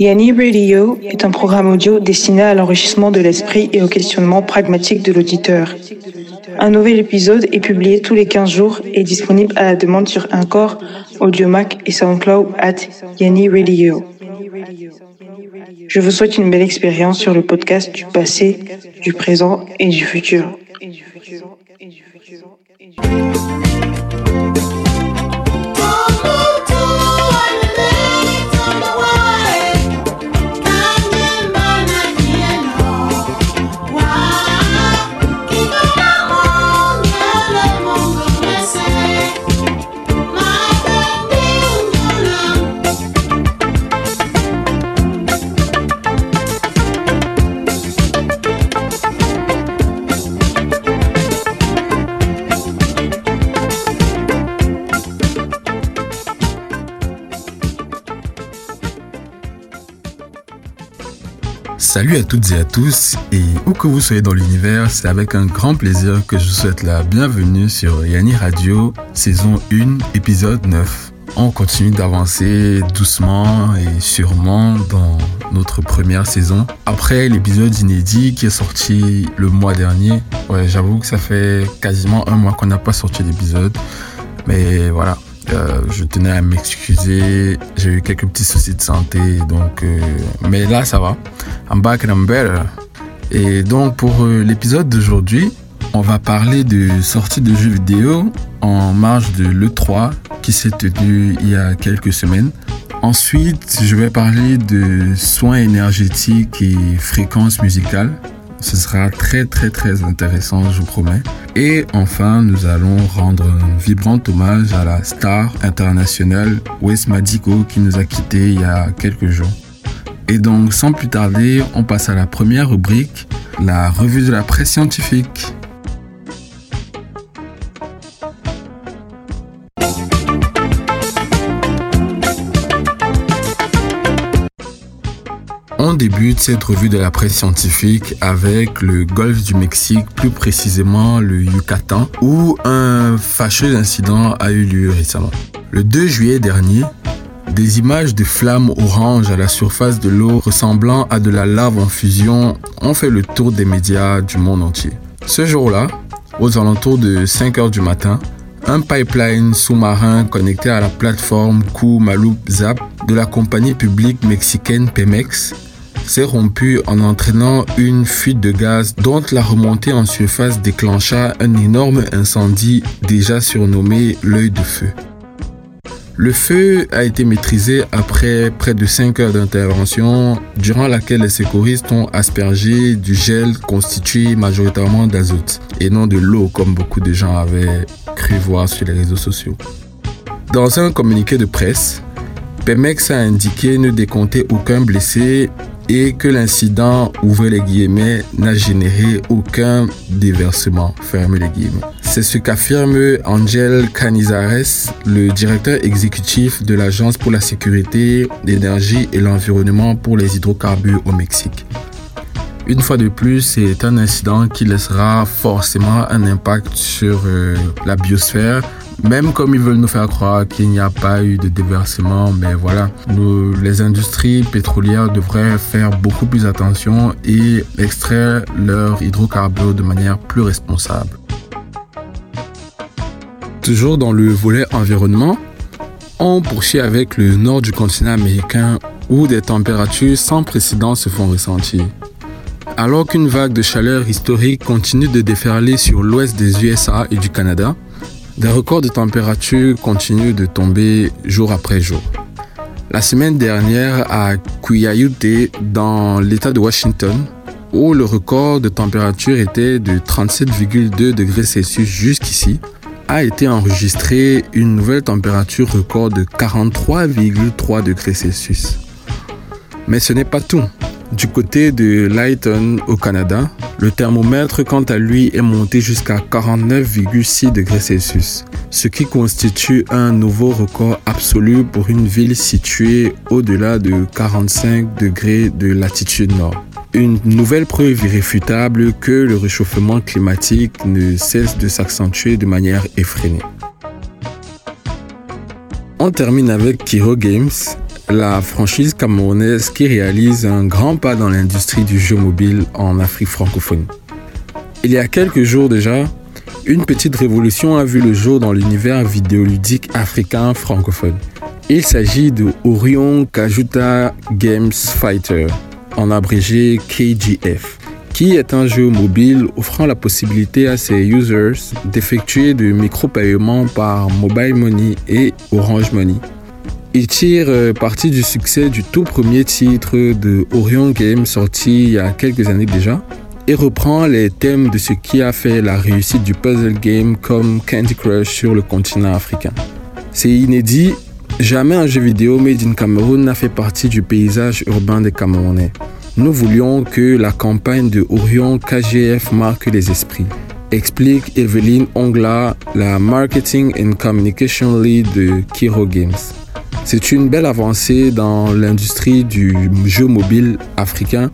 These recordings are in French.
Yanni Radio est un programme audio destiné à l'enrichissement de l'esprit et au questionnement pragmatique de l'auditeur. Un nouvel épisode est publié tous les 15 jours et disponible à la demande sur Encore, Audiomac et SoundCloud at Yanni Radio. Je vous souhaite une belle expérience sur le podcast du passé, du présent et du futur. Salut à toutes et à tous, et où que vous soyez dans l'univers, c'est avec un grand plaisir que je vous souhaite la bienvenue sur Yanni Radio, saison 1, épisode 9. On continue d'avancer doucement et sûrement dans notre première saison. Après l'épisode inédit qui est sorti le mois dernier, ouais, j'avoue que ça fait quasiment un mois qu'on n'a pas sorti d'épisode. Mais voilà, euh, je tenais à m'excuser. J'ai eu quelques petits soucis de santé, donc. Euh, mais là, ça va. I'm back and I'm better. Et donc, pour euh, l'épisode d'aujourd'hui, on va parler de sortie de jeux vidéo en marge de l'E3 qui s'est tenu il y a quelques semaines. Ensuite, je vais parler de soins énergétiques et fréquences musicales. Ce sera très très très intéressant, je vous promets. Et enfin, nous allons rendre un vibrant hommage à la star internationale Wes Madiko qui nous a quittés il y a quelques jours. Et donc, sans plus tarder, on passe à la première rubrique, la revue de la presse scientifique. Débute cette revue de la presse scientifique avec le golfe du Mexique, plus précisément le Yucatan, où un fâcheux incident a eu lieu récemment. Le 2 juillet dernier, des images de flammes oranges à la surface de l'eau ressemblant à de la lave en fusion ont fait le tour des médias du monde entier. Ce jour-là, aux alentours de 5 heures du matin, un pipeline sous-marin connecté à la plateforme Kumalup Zap de la compagnie publique mexicaine Pemex s'est rompu en entraînant une fuite de gaz dont la remontée en surface déclencha un énorme incendie déjà surnommé l'œil de feu. Le feu a été maîtrisé après près de 5 heures d'intervention, durant laquelle les secouristes ont aspergé du gel constitué majoritairement d'azote et non de l'eau comme beaucoup de gens avaient cru voir sur les réseaux sociaux. Dans un communiqué de presse, Pemex a indiqué ne décompter aucun blessé et que l'incident, ouvrez les guillemets, n'a généré aucun déversement, fermez les guillemets. C'est ce qu'affirme Angel Canizares, le directeur exécutif de l'Agence pour la sécurité, l'énergie et l'environnement pour les hydrocarbures au Mexique. Une fois de plus, c'est un incident qui laissera forcément un impact sur euh, la biosphère, même comme ils veulent nous faire croire qu'il n'y a pas eu de déversement, mais voilà, les industries pétrolières devraient faire beaucoup plus attention et extraire leurs hydrocarbures de manière plus responsable. Toujours dans le volet environnement, on poursuit avec le nord du continent américain où des températures sans précédent se font ressentir. Alors qu'une vague de chaleur historique continue de déferler sur l'ouest des USA et du Canada, des records de température continuent de tomber jour après jour. La semaine dernière à Cuyayute, dans l'État de Washington, où le record de température était de 37,2 degrés Celsius jusqu'ici, a été enregistré une nouvelle température record de 43,3 degrés Celsius. Mais ce n'est pas tout. Du côté de Lighton au Canada, le thermomètre quant à lui est monté jusqu'à 49,6 degrés Celsius, ce qui constitue un nouveau record absolu pour une ville située au-delà de 45 degrés de latitude nord. Une nouvelle preuve irréfutable que le réchauffement climatique ne cesse de s'accentuer de manière effrénée. On termine avec Kiro Games la franchise camerounaise qui réalise un grand pas dans l'industrie du jeu mobile en Afrique francophone. Il y a quelques jours déjà, une petite révolution a vu le jour dans l'univers vidéoludique africain francophone. Il s'agit de Orion Kajuta Games Fighter, en abrégé KGF, qui est un jeu mobile offrant la possibilité à ses users d'effectuer de micro-paiements par Mobile Money et Orange Money. Il tire euh, parti du succès du tout premier titre de Orion Games sorti il y a quelques années déjà et reprend les thèmes de ce qui a fait la réussite du puzzle game comme Candy Crush sur le continent africain. C'est inédit, jamais un jeu vidéo made in Cameroun n'a fait partie du paysage urbain des Camerounais. Nous voulions que la campagne de Orion KGF marque les esprits, explique Eveline Ongla, la Marketing and Communication Lead de Kiro Games. C'est une belle avancée dans l'industrie du jeu mobile africain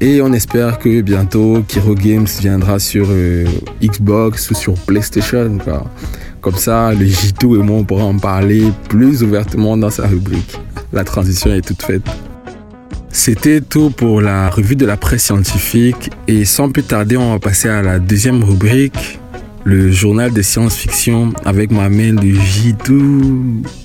et on espère que bientôt Kiro Games viendra sur euh, Xbox ou sur PlayStation. Comme ça, le J2 et moi on pourra en parler plus ouvertement dans sa rubrique. La transition est toute faite. C'était tout pour la revue de la presse scientifique et sans plus tarder, on va passer à la deuxième rubrique, le journal de science-fiction avec ma main de J2.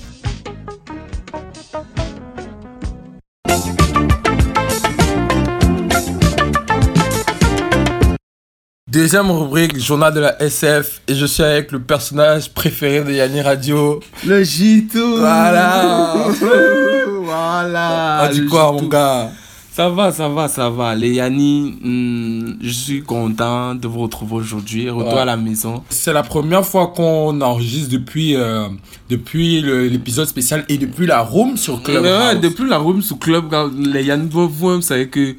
Deuxième rubrique, journal de la SF, et je suis avec le personnage préféré de Yanni Radio. Le J2 Voilà Voilà Ah, du quoi, mon gars? Ça va, ça va, ça va. Les Yanni, hmm, je suis content de vous retrouver aujourd'hui. Retour Ouais. à la maison. C'est la première fois qu'on enregistre depuis, euh, depuis l'épisode spécial et depuis la room sur. Mais ouais, depuis la room sous Club, les Yanni, vous, vous savez que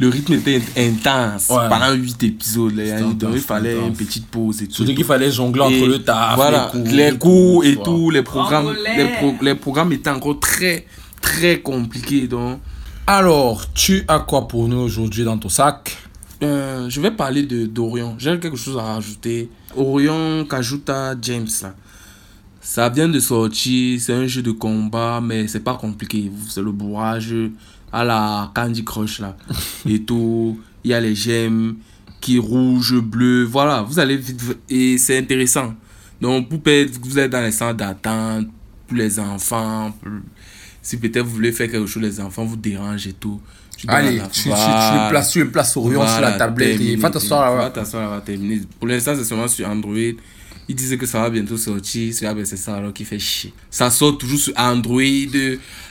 le rythme était intense Ouais. pendant 8 épisodes. Donc il intense, fallait intense. une petite pause et tout. Surtout qu'il fallait jongler entre Et le taf, voilà, les cours, les cours et tout, les programmes, les, pro- les programmes étaient encore très, très compliqués. Donc, Alors, tu as quoi pour nous aujourd'hui dans ton sac? Euh, je vais parler de d'Orion. J'ai quelque chose à rajouter. Orion Kajuta James là. Ça vient de sortir, c'est un jeu de combat, mais c'est pas compliqué. C'est le bourrage à la Candy Crush là. et tout. Il y a les gemmes qui rouge, bleu. Voilà, vous allez vite. Et c'est intéressant. Donc, pour peut-être vous êtes dans les centres d'attente, pour les enfants, pour- si peut-être vous voulez faire quelque chose, les enfants vous dérangent et tout. Tu Allez, la- tu, tu, tu Voilà. le places, tu le places Orion sur la Voilà, tablette et terminé, va t'asseoir. Va là-bas. t'asseoir là-bas, terminé. Pour l'instant, c'est seulement sur Android. Ils disaient que ça va bientôt sortir. C'est ah ça alors qui fait chier. Ça sort toujours sur Android.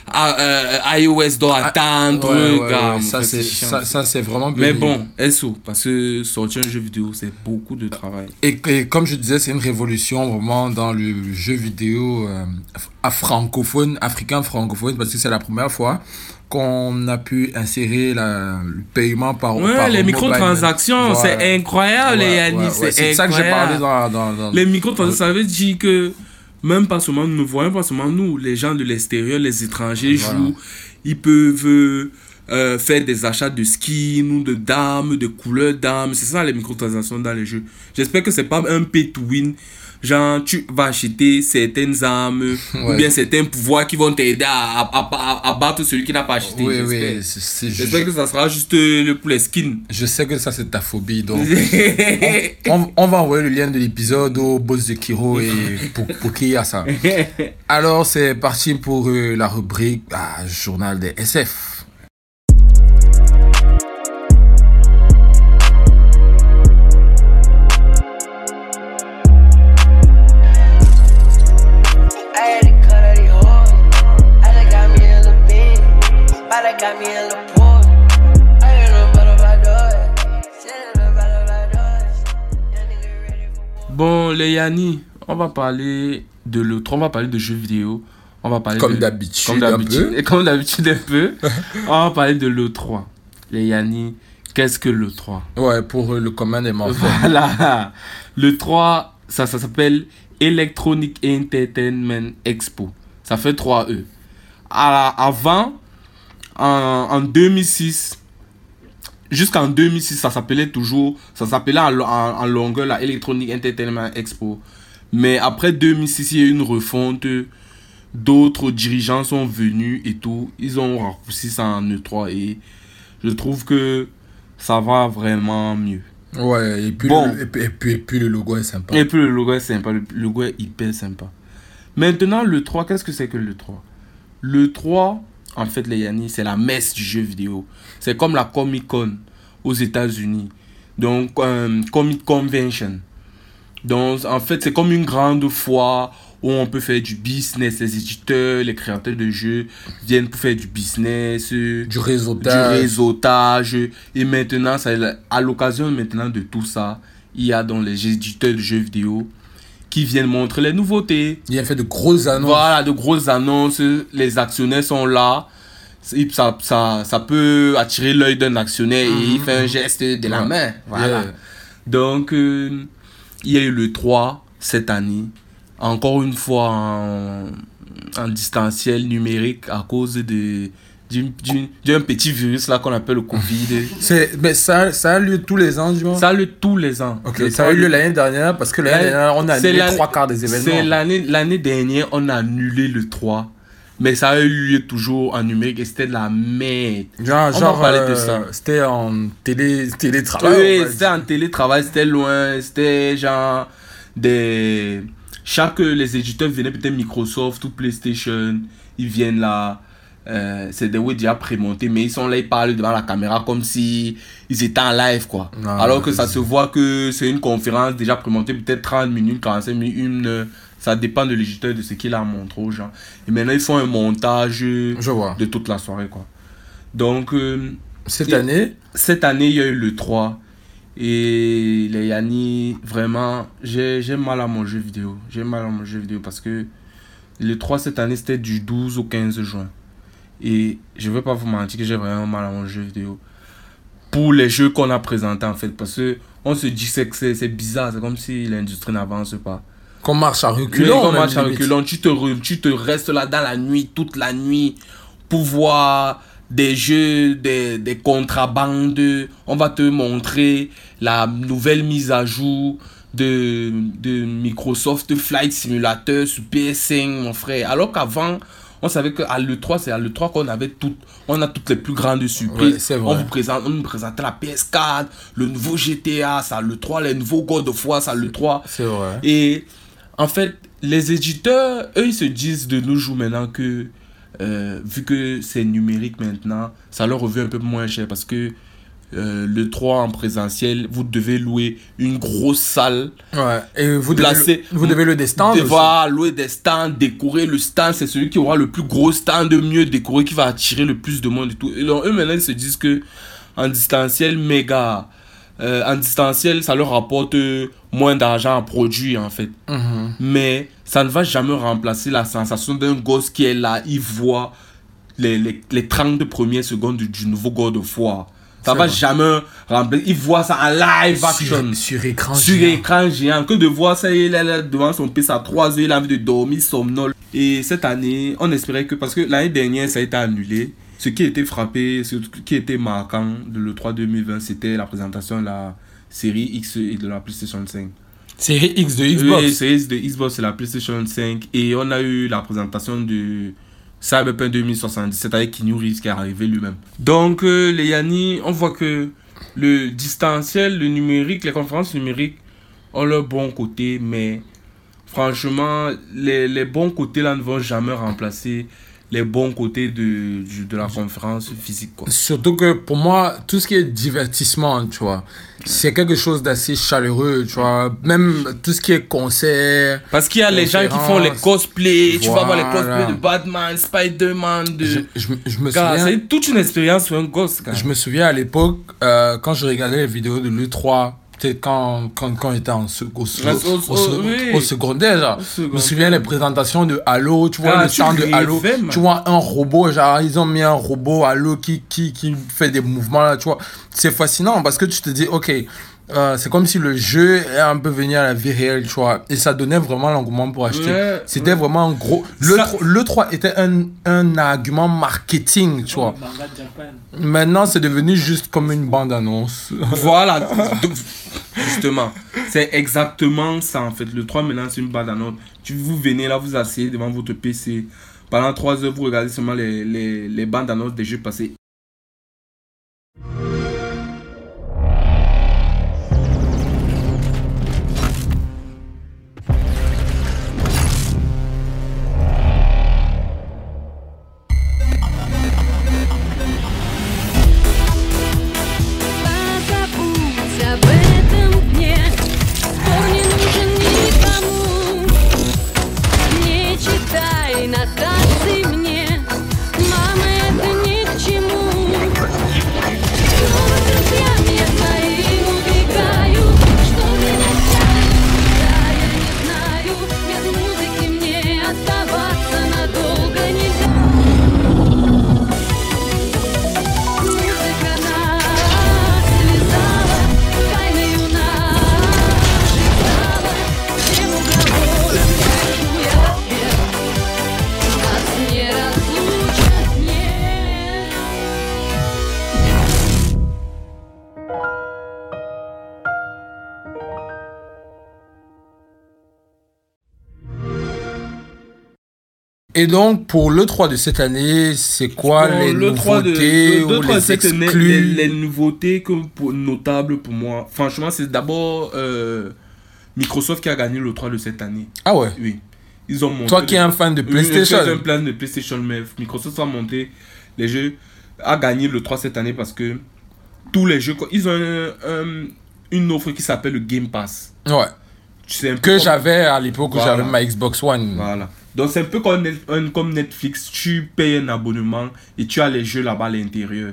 ah, euh, iOS doit attendre. Ouais, ouais, gars, ouais, ça, c'est, ça, ça, c'est vraiment Mais bien. bon, SO, parce que sortir un jeu vidéo, c'est beaucoup de travail. Et, et comme je disais, c'est une révolution vraiment dans le jeu vidéo euh, francophone, africain francophone, parce que c'est la première fois qu'on a pu insérer la, le paiement par Ouais, par les microtransactions, Voilà. c'est incroyable, Ouais, Yannis, ouais, c'est ça que j'ai parlé dans, dans, dans- Les microtransactions, ça veut dire que même pas seulement nous ne voyons pas seulement nous, les gens de l'extérieur, les étrangers Voilà. jouent, ils peuvent euh, faire des achats de skins ou de dames, de couleurs d'armes. C'est ça les microtransactions dans les jeux. J'espère que c'est pas un pay to win. Genre, tu vas acheter certaines armes ou bien certains pouvoirs qui vont t'aider à, à, à- à battre celui qui n'a pas acheté. Oui, j'espère. oui, J'espère je, que ça sera juste euh, pour les skins. je sais que ça c'est ta phobie, donc on, on va envoyer le lien de l'épisode au boss de Kiro et pour, pour qu'il y a ça. Alors c'est parti pour euh, la rubrique ah, journal des SF. Bon, les Yanni, on va parler de l'autre, on va parler de jeux vidéo. On va parler Comme de- d'habitude, Comme un d'habitude. peu. Et comme d'habitude un peu. on va parler de l'E3. Les Yanni, qu'est-ce que l'E3 Ouais, pour euh, le commun des mortels. Voilà. Le 3, ça, ça s'appelle Electronic Entertainment Expo. Ça fait 3E. À la- avant, en, en 2006, jusqu'en 2006, ça s'appelait toujours, ça s'appelait en, en- en longueur la Electronic Entertainment Expo. Mais après 2006, il y a eu une refonte d'autres dirigeants sont venus et tout. Ils ont raccourci ça en E3 et je trouve que ça va vraiment mieux. Ouais, et puis, Bon. le, et, puis, et puis- et puis le logo est sympa. Et puis le logo est sympa, le logo est hyper sympa. Maintenant, le 3, qu'est-ce que c'est que le 3 Le 3, en fait, les Yannis, c'est la messe du jeu vidéo. C'est comme la Comic Con aux États-Unis. Donc, euh, Comic Convention. Donc, en fait, c'est comme une grande foire où on peut faire du business. Les éditeurs, les créateurs de jeux viennent pour faire du business. euh, Du du réseautage. réseautage. Et maintenant, ça, à l'occasion maintenant de tout ça, il y a donc les éditeurs de jeux vidéo qui viennent montrer les nouveautés. Il a fait de grosses annonces. Voilà, de grosses annonces, les actionnaires sont là. Ça, ça, ça peut attirer l'œil d'un actionnaire et il fait un geste de la Ouais. main. Voilà. Yeah. Donc, euh, il y a eu le 3 cette année. Encore une fois en, en distanciel numérique à cause de d'un petit virus là qu'on appelle le Covid. Mais ça, ça a lieu tous les ans, du moins. ça a lieu tous les ans. Ok, Le ça a eu lieu l'année dernière parce que l'année dernière, on a annulé trois quarts des C'est événements. l'année l'année dernière, on a annulé le 3. Mais ça a eu lieu toujours en numérique et c'était de la merde. Genre, On genre parler de euh, ça. c'était en télé, télétravail. oui, c'était en télétravail, c'était loin, c'était genre des... Chaque, les éditeurs venaient peut-être Microsoft ou PlayStation, ils viennent là, euh, c'est des web déjà prémontés, mais ils sont là, ils parlent devant la caméra comme si ils étaient en live, quoi. Alors que ça se voit que c'est une conférence déjà prémontée, peut-être 30 minutes, 45 minutes, une. Ça dépend de l'éditeur, de ce qu'il a montré aux gens. Et maintenant, ils font un montage Je vois. de toute la soirée, quoi. Donc... euh, Cette Et- année, cette année, il y a eu le 3. Et les Yanni, vraiment, j'ai j'ai mal à mon jeu vidéo. J'ai mal à mon jeu vidéo parce que le 3 cette année, c'était du 12 au 15 juin. Et je ne vais pas vous mentir que j'ai vraiment mal à mon jeu vidéo. Pour les jeux qu'on a présentés, en fait. Parce que on se dit que c'est c'est bizarre. C'est comme si l'industrie n'avance pas. qu'on marche à reculons. on même marche à reculons, tu te, re- tu te restes là dans la nuit, toute la nuit, pour voir des jeux, des, des contrabandes. On va te montrer la nouvelle mise à jour de, de Microsoft Flight Simulator sur PS5, mon frère. Alors qu'avant, on savait qu'à l'E3, c'est à l'E3 qu'on avait tout, on a toutes les plus grandes surprises. Ouais, on vous présente, on nous présentait la PS4, le nouveau GTA, ça l'E3, les nouveaux God of War, ça l'E3. C'est vrai. Et en fait, les éditeurs, eux, ils se disent de nos jours maintenant que, euh, vu que c'est numérique maintenant, ça leur revient un peu moins cher parce que euh, le 3 en présentiel, vous devez louer une grosse salle, Ouais. Et vous devez, Placer- le, vous devez le destin. devoir louer des stands, décorer le stand, c'est celui qui aura le plus gros stand de mieux décoré qui va attirer le plus de monde et tout. Et donc, eux maintenant, ils se disent que en distanciel, méga. euh, en distanciel, ça leur rapporte euh, moins d'argent à produire en fait Mhm. mais ça ne va jamais remplacer la sensation d'un gosse qui est là, il voit les, les, les 30 premières secondes du, du nouveau God of War. Ça va vrai. jamais remplacer, il voit ça en live action. Sur, sur écran. Sur géant. écran géant, que de voir ça, il est là devant son PC à 3 heures, il a envie de dormir, somnole. Et cette année, on espérait que, parce que l'année dernière, ça a été annulé. Ce qui était frappé, ce qui était marquant de l'E3 2020, c'était la présentation de la série X et de la PlayStation 5. Série X de Xbox. Oui, c'est de Xbox et la PlayStation 5. Et on a eu la présentation de Cyberpunk 2077 avec Keanu Reeves qui est arrivé lui-même. Donc, euh, les Yanni, on voit que le distanciel, le numérique, les conférences numériques ont leur bon côté, mais franchement, les, les bons côtés là ne vont jamais remplacer les bons côtés de, de la conférence physique. Quoi. Surtout que pour moi, tout ce qui est divertissement, tu vois, c'est quelque chose d'assez chaleureux, tu vois. Même tout ce qui est concert. Parce qu'il y a les gens qui font les cosplays, tu vas voir les cosplays de Batman, Spider-Man, de... Je, je, me- je me Gars, souviens. c'est toute une expérience pour un gosse. Je me souviens à l'époque, euh, quand je regardais les vidéos de l'E3, peut-être quand, quand, quand on était en, sec- au, secondaire, Je me souviens des présentations de Halo, tu vois Ah, le stand de Halo, tu vois un robot, genre ils ont mis un robot Halo qui, qui, qui fait des mouvements là, tu vois. C'est fascinant parce que tu te dis, ok, euh, c'est comme si le jeu est un peu venu à la vie réelle, tu vois. Et ça donnait vraiment l'engouement pour acheter. Ouais, C'était ouais. vraiment un gros. Le, Ça- le 3 était un, un argument marketing, tu vois. Maintenant, c'est devenu juste comme une bande-annonce. Voilà, justement, c'est exactement ça en fait. Le 3 maintenant c'est une bande annonce. Tu vous venez là, vous asseyez devant votre PC. Pendant 3 heures, vous regardez seulement les, les, les bandes annonces des jeux passés. Et donc, pour le 3 de cette année, c'est quoi les le 3 de, nouveautés le ou 3 de les exclus les, les nouveautés que pour- notables pour moi, franchement, c'est d'abord euh, Microsoft qui a gagné le 3 de cette année. Ah ouais? Oui. Ils ont monté. Toi qui es un fan de Oui, PlayStation. je suis un plan de PlayStation, mais Microsoft a monté les jeux, a gagné le 3 cette année parce que tous les jeux, ils ont un- un- une offre qui s'appelle le Game Pass. Ouais. Un peu Que j'avais à l'époque où Voilà. j'avais ma Xbox One. Voilà. Donc c'est un peu comme, comme Netflix, tu payes un abonnement et tu as les jeux là-bas à l'intérieur.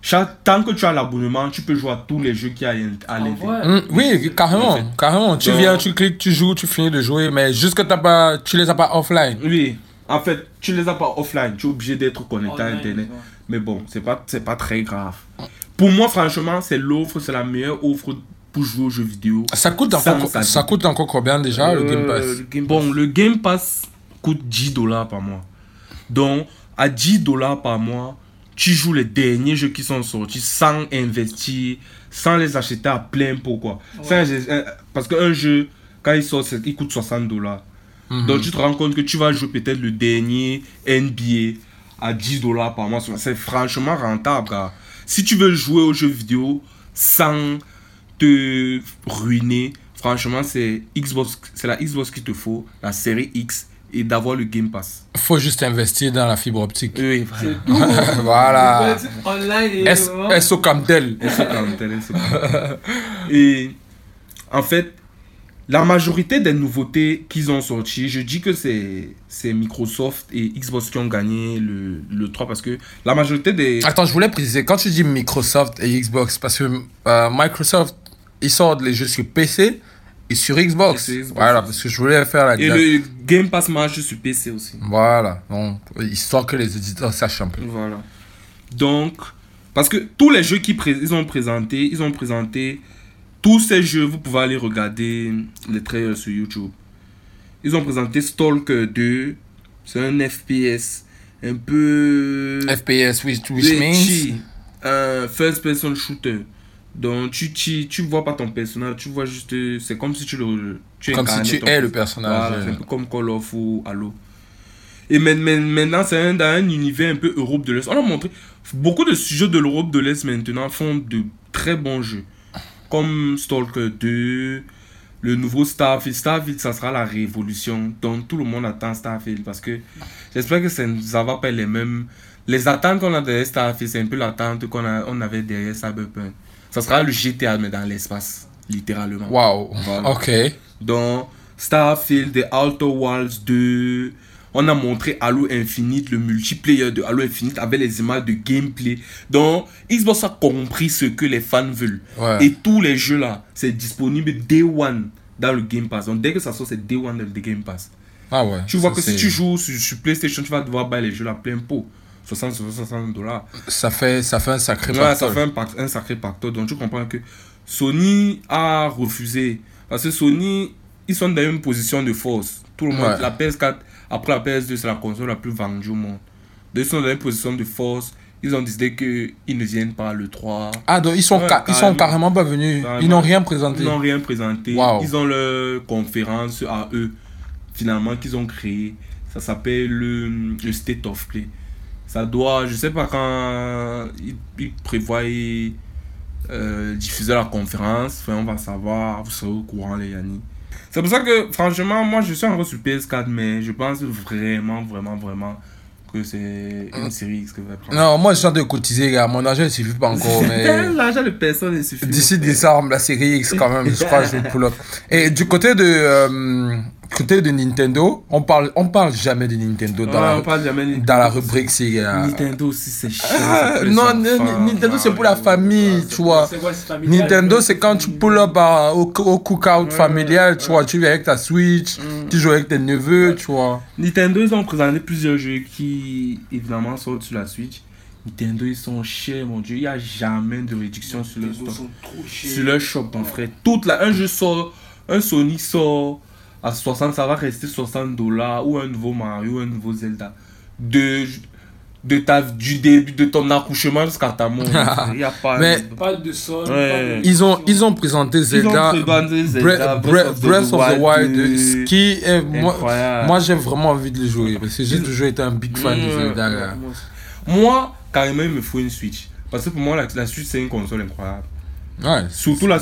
Chaque- Tant que tu as l'abonnement, tu peux jouer à tous les jeux qu'il y a à En l'intérieur. vrai, Mm, oui, carrément, En fait. carrément. Tu Donc- viens, tu cliques, tu joues, tu finis de jouer, mais juste que t'as pas, tu les as pas offline. Oui, en fait, tu les as pas offline, tu es obligé d'être connecté à Internet. ouais. Mais bon, c'est pas, c'est pas très grave. Pour moi, franchement, c'est l'offre, c'est la meilleure offre pour jouer aux jeux vidéo. Ça coûte encore, ça. ça coûte encore combien déjà le Game Pass Euh, le Game Bon, le Game Pass coûte 10 dollars par mois. Donc, à 10 dollars par mois, tu joues les derniers jeux qui sont sortis sans investir, sans les acheter à plein pot, quoi. Sans- euh, parce qu'un jeu, quand il sort, il coûte 60 dollars. Mhm. Donc, tu te rends compte que tu vas jouer peut-être le dernier NBA à 10 dollars par mois. C'est franchement rentable, gars. Si tu veux jouer aux jeux vidéo sans te ruiner, franchement, c'est Xbox, c'est la Xbox qu'il te faut, la série X, et d'avoir le Game Pass. Faut juste investir dans la fibre optique. Oui, C'est voilà. tout. voilà. Online et S- SO Camtel. Et c'est quand même tel, c'est quand même. Et en fait, la majorité des nouveautés qu'ils ont sorties, je dis que c'est c'est Microsoft et Xbox qui ont gagné le, le 3 parce que la majorité des. Attends, je voulais préciser, quand tu dis Microsoft et Xbox, parce que euh, Microsoft, ils sortent les jeux sur PC et sur Xbox. Et sur Xbox. Voilà, parce que je voulais faire la Et le Game Pass marche sur PC aussi. Voilà, donc, histoire que les éditeurs sachent un peu. Voilà. Donc, parce que tous les jeux qu'ils ont présentés, ils ont présenté tous ces jeux, vous pouvez aller regarder les trailers sur YouTube. Ils ont présenté Stalker 2, c'est un FPS un peu FPS, which, which means... un first person shooter. Donc tu tu tu vois pas ton personnage, tu vois juste c'est comme si tu le tu Comme si tu es le personnage. Voilà, c'est un peu comme Call of ou Halo. Et maintenant, c'est un, dans un univers un peu Europe de l'Est. On a montré beaucoup de sujets de l'Europe de l'Est maintenant font de très bons jeux. Comme Stalker 2, le nouveau Starfield. Starfield, ça sera la révolution. Donc tout le monde attend Starfield parce que j'espère que ça ne va pas être les mêmes. Les attentes qu'on a derrière Starfield, c'est un peu l'attente qu'on on avait derrière Cyberpunk. Ça sera le GTA, mais dans l'espace, littéralement. Wow, Voilà. ok. Dans Starfield, The Outer Wilds 2, on a montré Halo Infinite, le multiplayer de Halo Infinite avec les images de gameplay. Donc, Xbox a compris ce que les fans veulent. Ouais. Et tous les jeux là, c'est disponible Day One dans le Game Pass. Donc, dès que ça sort, c'est Day One dans le Game Pass. Ah ouais. Tu vois ça, que si tu joues sur, sur PlayStation, tu vas devoir bailler les jeux là plein pot. 60, 60 dollars. Ça fait, ça fait un sacré Ouais, pactole. ça fait un, sacré pactole. Donc tu comprends que Sony a refusé. Parce que Sony, ils sont dans une position de force. Tout le monde, Ouais. la PS4, après la PS2, c'est la console la plus vendue au monde. Donc, ils sont dans une position de force. Ils ont décidé qu'ils ne viennent pas le 3. Ah, donc ils sont, Ouais, ca- ils sont carrément. pas venus. Carrément. Ils n'ont rien présenté. Ils n'ont rien présenté. Wow. Ils ont leur conférence à eux, finalement, qu'ils ont créé. Ça s'appelle le, le State of Play. Ça doit, je sais pas quand ils, ils prévoient euh, diffuser la conférence. Enfin, on va savoir, vous serez au courant, les Yanni. C'est pour ça que, franchement, moi, je suis encore sur PS4, mais je pense vraiment, vraiment, vraiment que c'est une série X que va prendre. Non, moi je suis en train de cotiser, gars. Mon argent ne suffit pas encore. mais... L'argent de personne ne suffit D'ici décembre, la série X, quand même, je crois que je vais pull up. Et du côté de, euh, côté de Nintendo, on parle, on parle jamais de Nintendo dans, Ouais, la, on parle jamais de dans la rubrique série. euh. Nintendo aussi, c'est chiant. Ah, c'est les non, enfants. Nintendo c'est pour la Ah, famille, tu vois. C'est quoi, c'est familial Nintendo, c'est quand tu pull up à- au, au cookout familial, tu vois, tu viens avec ta Switch, Mm. tu joues avec tes neveux, tu vois. Nintendo, ils ont présenté plusieurs jeux qui, évidemment, sortent sur la Switch. Nintendo, ils sont chers, mon dieu. Il n'y a jamais de réduction sur autres stock. Sur leur shop, mon frère. Toute la, un jeu sort, un Sony sort à 60, ça va rester 60 dollars. Ou un nouveau Mario, ou un nouveau Zelda. De, de ta, du début de ton accouchement jusqu'à ta mort. Il n'y a pas. Mais- de- Pas de sol, Ouais. pas de- Ils ont, ils ont présenté Ils ont Zelda, présenté Zelda, Bre- Bre- Breath of the Wild, ce qui est, moi, Incroyable. moi j'ai vraiment envie de le jouer, parce que j'ai toujours été un big fan de Zelda, moi carrément, il me faut une Switch. Parce que pour moi, la, la Switch, c'est une console incroyable. Ouais. Surtout la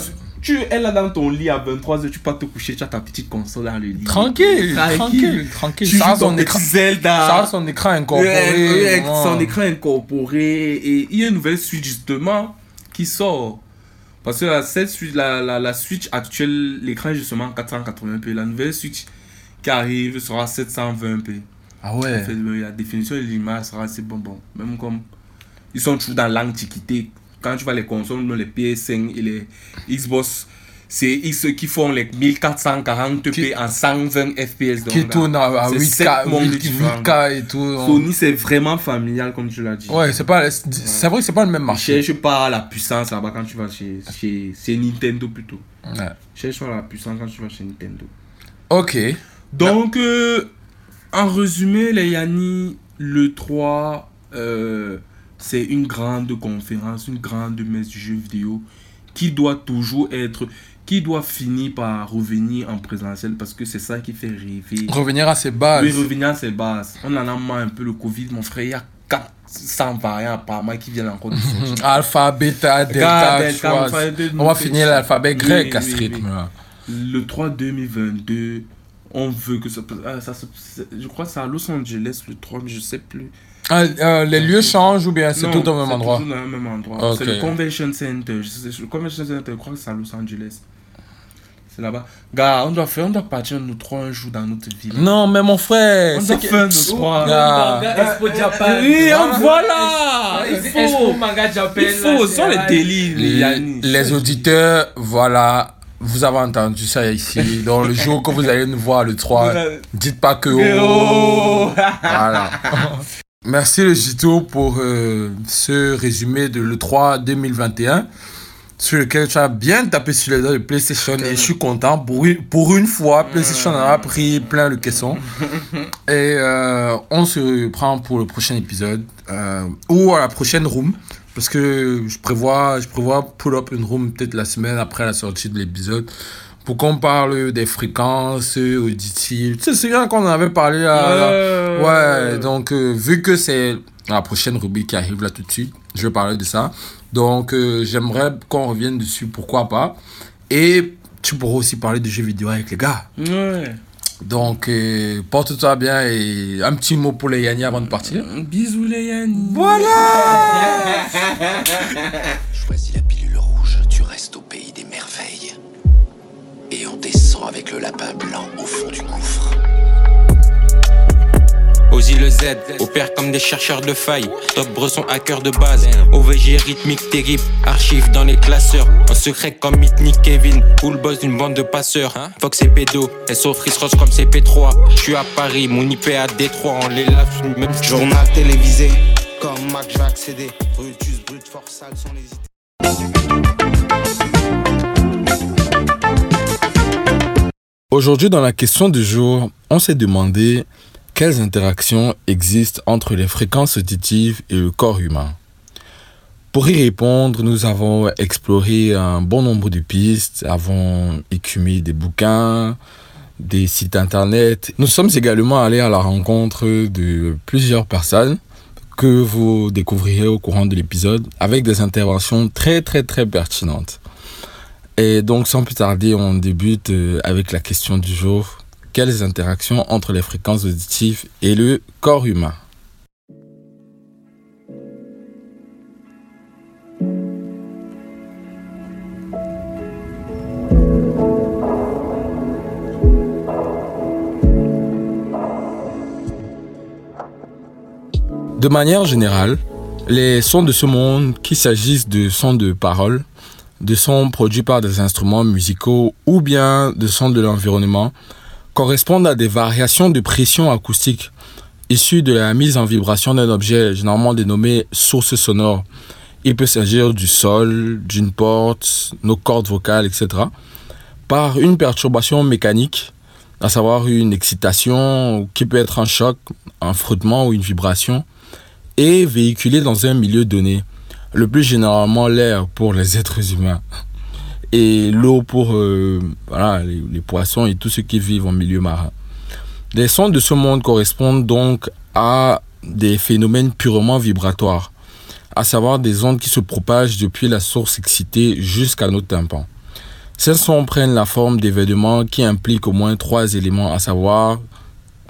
Tu es là dans ton lit à 23h, tu peux te coucher, tu as ta petite console dans le lit. Tranquille, Tranquille. tranquille. Tu joues ton écran, Zelda. son écran incorporé. Ouais, son écran incorporé. Et il y a une nouvelle Switch justement qui sort. Parce que la, cette Switch, la, la, la Switch actuelle, l'écran est justement en 480p. La nouvelle Switch qui arrive sera 720p. Ah ouais. En fait, le- la définition de l'image sera assez bon, bon. Même comme ils sont toujours dans l'antiquité. Quand tu vois les consoles, même les PS5 et les Xbox, c'est ceux qui font les 1440p Qui- en 120 FPS. donc, Qui gars. tourne à, à C'est 8K, sept mondes 8K, différents. 8K et tout. Sony, c'est vraiment familial, comme tu l'as dit. Ouais, c'est pas, c'est vrai que c'est pas le même marché. cherche pas la puissance là-bas quand tu vas chez, chez, chez Nintendo plutôt. Ouais. Cherche pas la puissance quand tu vas chez Nintendo. Ok. Donc, euh, en résumé, les Yanni, le 3, euh, c'est une grande conférence, une grande messe du jeu vidéo qui doit toujours être, qui doit finir par revenir en présentiel parce que c'est ça qui fait rêver. Revenir à ses bases. Oui, revenir à ses bases. On en a marre un peu le Covid, mon frère. Il y a 400 variants apparemment qui viennent encore de sortir. Alpha, bêta, delta, delta, delta, On va finir l'alphabet Oui, grec à oui, ce oui. rythme-là. Le 3 2022, on veut que ça, ça je crois que c'est à Los Angeles le 3, mais je sais plus. Ah, euh, les lieux changent ou bien c'est tout au même endroit toujours dans le même endroit. Ok. C'est le Convention Center. Le Convention Center, je crois que c'est à Los Angeles. C'est là-bas. Gars, on doit faire, on doit partir nous trois un jour dans notre ville. Non, mais mon frère, on c'est doit que- faire nous trois. Manga Expo Japan. Oui, Voilà. voilà. Il Expo faut. Manga Japan. Il faut. Ce sont les délires, les les, Yannis. les auditeurs, voilà, vous avez entendu ça ici. Dans le jour que vous allez nous voir le 3, dites pas que oh. Oh. Voilà. Merci le Gito pour euh, ce résumé de l'E3 2021 sur lequel tu as bien tapé sur les doigts de PlayStation et je suis content. Pour une, pour une fois, PlayStation en a pris plein le caisson. Et euh, on se reprend pour le prochain épisode euh, ou à la prochaine room. Parce que je prévois, je prévois pull up une room peut-être la semaine après la sortie de l'épisode pour qu'on parle des fréquences auditives. Tu sais, c'est bien qu'on en avait parlé à, Ouais. Ouais, donc euh, vu que c'est la prochaine rubrique qui arrive là tout de suite, je vais parler de ça. Donc euh, j'aimerais qu'on revienne dessus, pourquoi pas. Et tu pourras aussi parler de jeux vidéo avec les gars. Ouais. Donc euh, porte-toi bien et un petit mot pour les Yanni avant de partir. Bisous les Yannis. Choisis la pilule Et on descend avec le lapin blanc au fond du gouffre. Ozzy le Z, opère comme des chercheurs de failles. Top Bresson, hacker de base. OVG rythmique terrible, archive dans les classeurs. En secret comme Mythic Kevin, ou le boss d'une bande de passeurs. Fox et Pédo, SO Freeze Ross comme CP3. Je suis à Paris, mon IP à Détroit. On les lave, même Journal télévisé, comme Mac, je vais accéder. Brutus, brute, force sale, sans hésiter. Aujourd'hui, dans la question du jour, on s'est demandé quelles interactions existent entre les fréquences auditives et le corps humain. Pour y répondre, nous avons exploré un bon nombre de pistes, avons écumé des bouquins, des sites internet. Nous sommes également allés à la rencontre de plusieurs personnes que vous découvrirez au courant de l'épisode avec des interventions très très très pertinentes. Et donc sans plus tarder, on débute euh, avec la question du jour. Quelles interactions entre les fréquences auditives et le corps humain? De manière générale, les sons de ce monde, qu'il s'agisse de sons de parole, de sons produits par des instruments musicaux ou bien de sons de l'environnement, correspondent à des variations de pression acoustique issues de la mise en vibration d'un objet généralement dénommé source sonore. Il peut s'agir du sol, d'une porte, nos cordes vocales, etc. Par une perturbation mécanique, à savoir une excitation qui peut être un choc, un frottement ou une vibration, et véhiculée dans un milieu donné. Le plus généralement l'air pour les êtres humains et l'eau pour euh, les, les poissons et tous ceux qui vivent en milieu marin. Les sons de ce monde correspondent donc à des phénomènes purement vibratoires, à savoir des ondes qui se propagent depuis la source excitée jusqu'à nos tympans. Ces sons prennent la forme d'événements qui impliquent au moins trois éléments, à savoir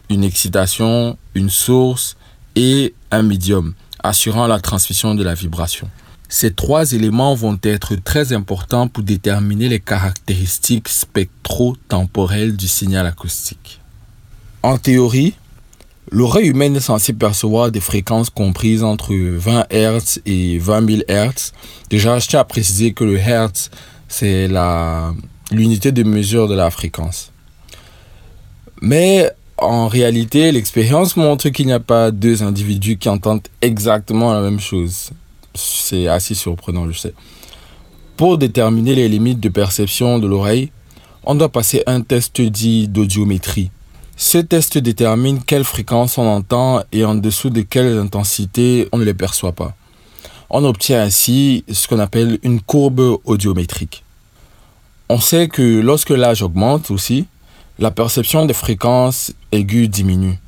une excitation, une source et un médium, assurant la transmission de la vibration. Ces trois éléments vont être très importants pour déterminer les caractéristiques spectro-temporelles du signal acoustique. En théorie, l'oreille humaine est censée percevoir des fréquences comprises entre 20 Hz et 20 000 Hz. Déjà, je tiens à préciser que le Hertz, c'est l'unité de mesure de la fréquence. Mais en réalité, l'expérience montre qu'il n'y a pas deux individus qui entendent exactement la même chose. C'est assez surprenant, je sais. Pour déterminer les limites de perception de l'oreille, on doit passer un test dit d'audiométrie. Ce test détermine quelle fréquence on entend et en dessous de quelle intensité on ne les perçoit pas. On obtient ainsi ce qu'on appelle une courbe audiométrique. On sait que lorsque l'âge augmente aussi, la perception des fréquences aiguës diminue.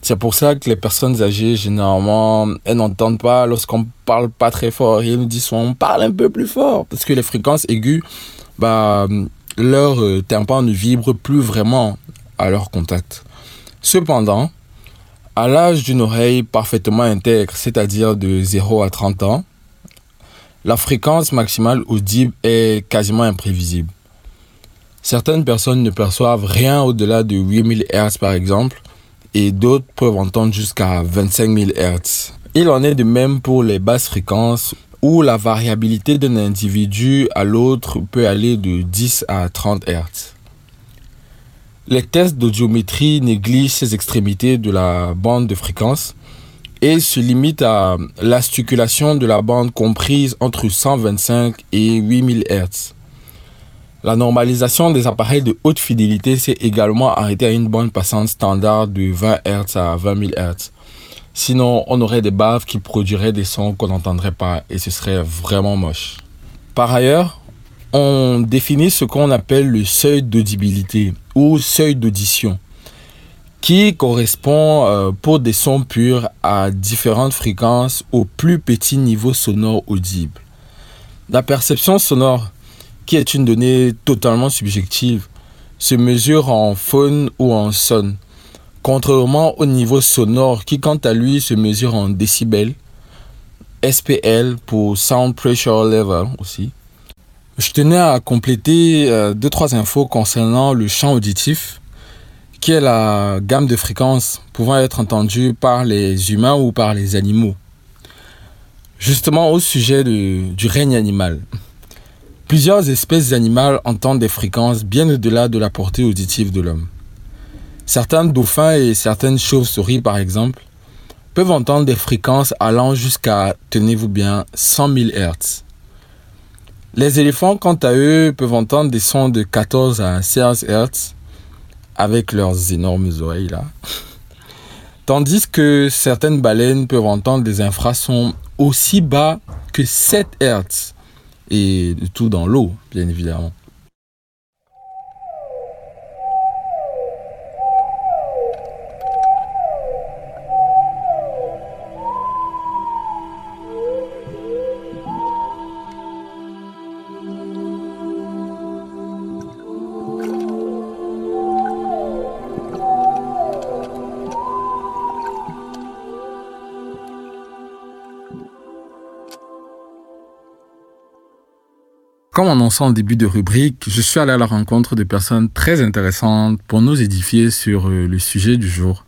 C'est pour ça que les personnes âgées, généralement, elles n'entendent pas lorsqu'on parle pas très fort. Et elles nous disent, on parle un peu plus fort. Parce que les fréquences aiguës, bah, leur euh, tympan ne vibre plus vraiment à leur contact. Cependant, à l'âge d'une oreille parfaitement intègre, c'est-à-dire de 0 à 30 ans, la fréquence maximale audible est quasiment imprévisible. Certaines personnes ne perçoivent rien au-delà de 8000 Hz par exemple, et d'autres peuvent entendre jusqu'à 25 000 Hz. Il en est de même pour les basses fréquences, où la variabilité d'un individu à l'autre peut aller de 10 à 30 Hz. Les tests d'audiométrie négligent ces extrémités de la bande de fréquence et se limitent à l'articulation de la bande comprise entre 125 et 8000 Hz. La normalisation des appareils de haute fidélité s'est également arrêtée à une bande passante standard de 20 Hz à 20 000 Hz. Sinon, on aurait des baves qui produiraient des sons qu'on n'entendrait pas et ce serait vraiment moche. Par ailleurs, on définit ce qu'on appelle le seuil d'audibilité ou seuil d'audition, qui correspond euh, pour des sons purs à différentes fréquences au plus petit niveau sonore audible. La perception sonore, qui est une donnée totalement subjective, se mesure en phone ou en son, contrairement au niveau sonore qui quant à lui se mesure en décibels, SPL pour Sound Pressure Level aussi. Je tenais à compléter euh, deux trois infos concernant le champ auditif, qui est la gamme de fréquences pouvant être entendue par les humains ou par les animaux. Justement au sujet du règne animal. Plusieurs espèces animales entendent des fréquences bien au-delà de la portée auditive de l'homme. Certains dauphins et certaines chauves-souris, par exemple, peuvent entendre des fréquences allant jusqu'à, tenez-vous bien, 100 000 Hz. Les éléphants, quant à eux, peuvent entendre des sons de 14 à 16 Hz. avec leurs énormes oreilles là. Tandis que certaines baleines peuvent entendre des infrasons aussi bas que 7 Hz. Et tout dans l'eau, bien évidemment. Annonçant en début de rubrique, je suis allé à la rencontre de personnes très intéressantes pour nous édifier sur euh, le sujet du jour.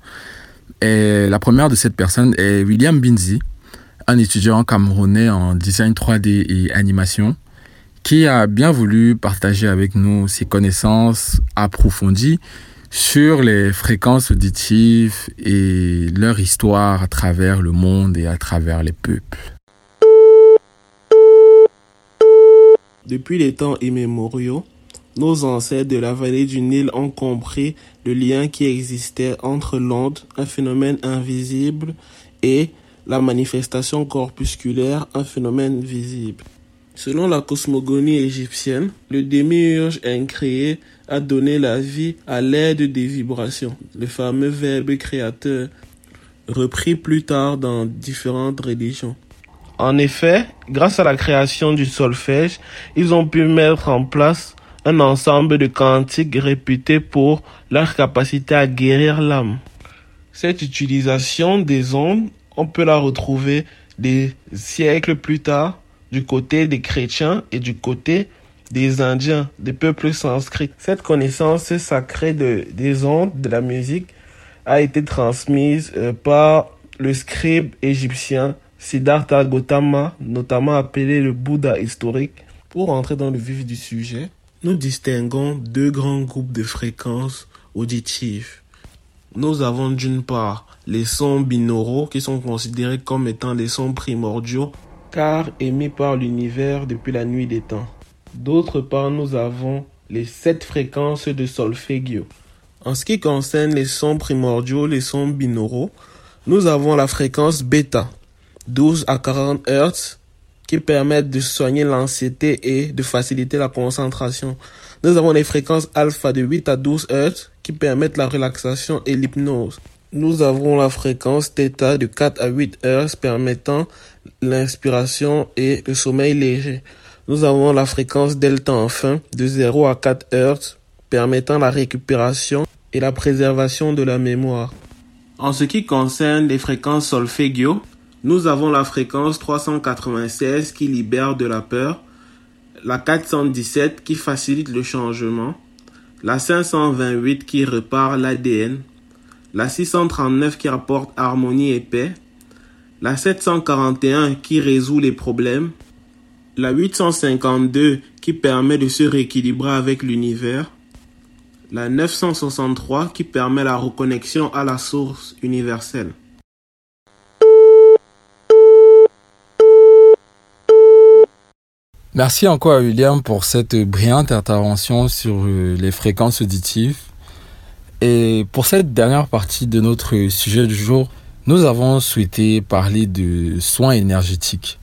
Et la première de cette personne est William Binzi, un étudiant camerounais en design 3D et animation, qui a bien voulu partager avec nous ses connaissances approfondies sur les fréquences auditives et leur histoire à travers le monde et à travers les peuples. Depuis les temps immémoriaux, nos ancêtres de la vallée du Nil ont compris le lien qui existait entre l'onde, un phénomène invisible, et la manifestation corpusculaire, un phénomène visible. Selon la cosmogonie égyptienne, le démiurge incréé a donné la vie à l'aide des vibrations, le fameux verbe créateur, repris plus tard dans différentes religions. En effet, grâce à la création du solfège, ils ont pu mettre en place un ensemble de cantiques réputés pour leur capacité à guérir l'âme. Cette utilisation des ondes, on peut la retrouver des siècles plus tard du côté des chrétiens et du côté des Indiens, des peuples sanscrits. Cette connaissance sacrée de, des ondes, de la musique, a été transmise euh, par le scribe égyptien Siddhartha Gautama, notamment appelé le Bouddha historique. Pour entrer dans le vif du sujet, nous distinguons deux grands groupes de fréquences auditives. Nous avons d'une part les sons binauraux qui sont considérés comme étant les sons primordiaux car émis par l'univers depuis la nuit des temps. D'autre part, nous avons les sept fréquences de solfeggio. En ce qui concerne les sons primordiaux, les sons binauraux, nous avons la fréquence bêta, 12 à 40 Hz, qui permettent de soigner l'anxiété et de faciliter la concentration. Nous avons les fréquences alpha de 8 à 12 Hz, qui permettent la relaxation et l'hypnose. Nous avons la fréquence θ de 4 à 8 Hz permettant l'inspiration et le sommeil léger. Nous avons la fréquence delta enfin de 0 à 4 Hz permettant la récupération et la préservation de la mémoire. En ce qui concerne les fréquences solfeggio, nous avons la fréquence 396 qui libère de la peur, la 417 qui facilite le changement, la 528 qui repart l'ADN, la 639 qui apporte harmonie et paix, la 741 qui résout les problèmes, la 852 qui permet de se rééquilibrer avec l'univers, la 963 qui permet la reconnexion à la source universelle. Merci encore à William pour cette brillante intervention sur euh, les fréquences auditives. Et pour cette dernière partie de notre sujet du jour, nous avons souhaité parler de soins énergétiques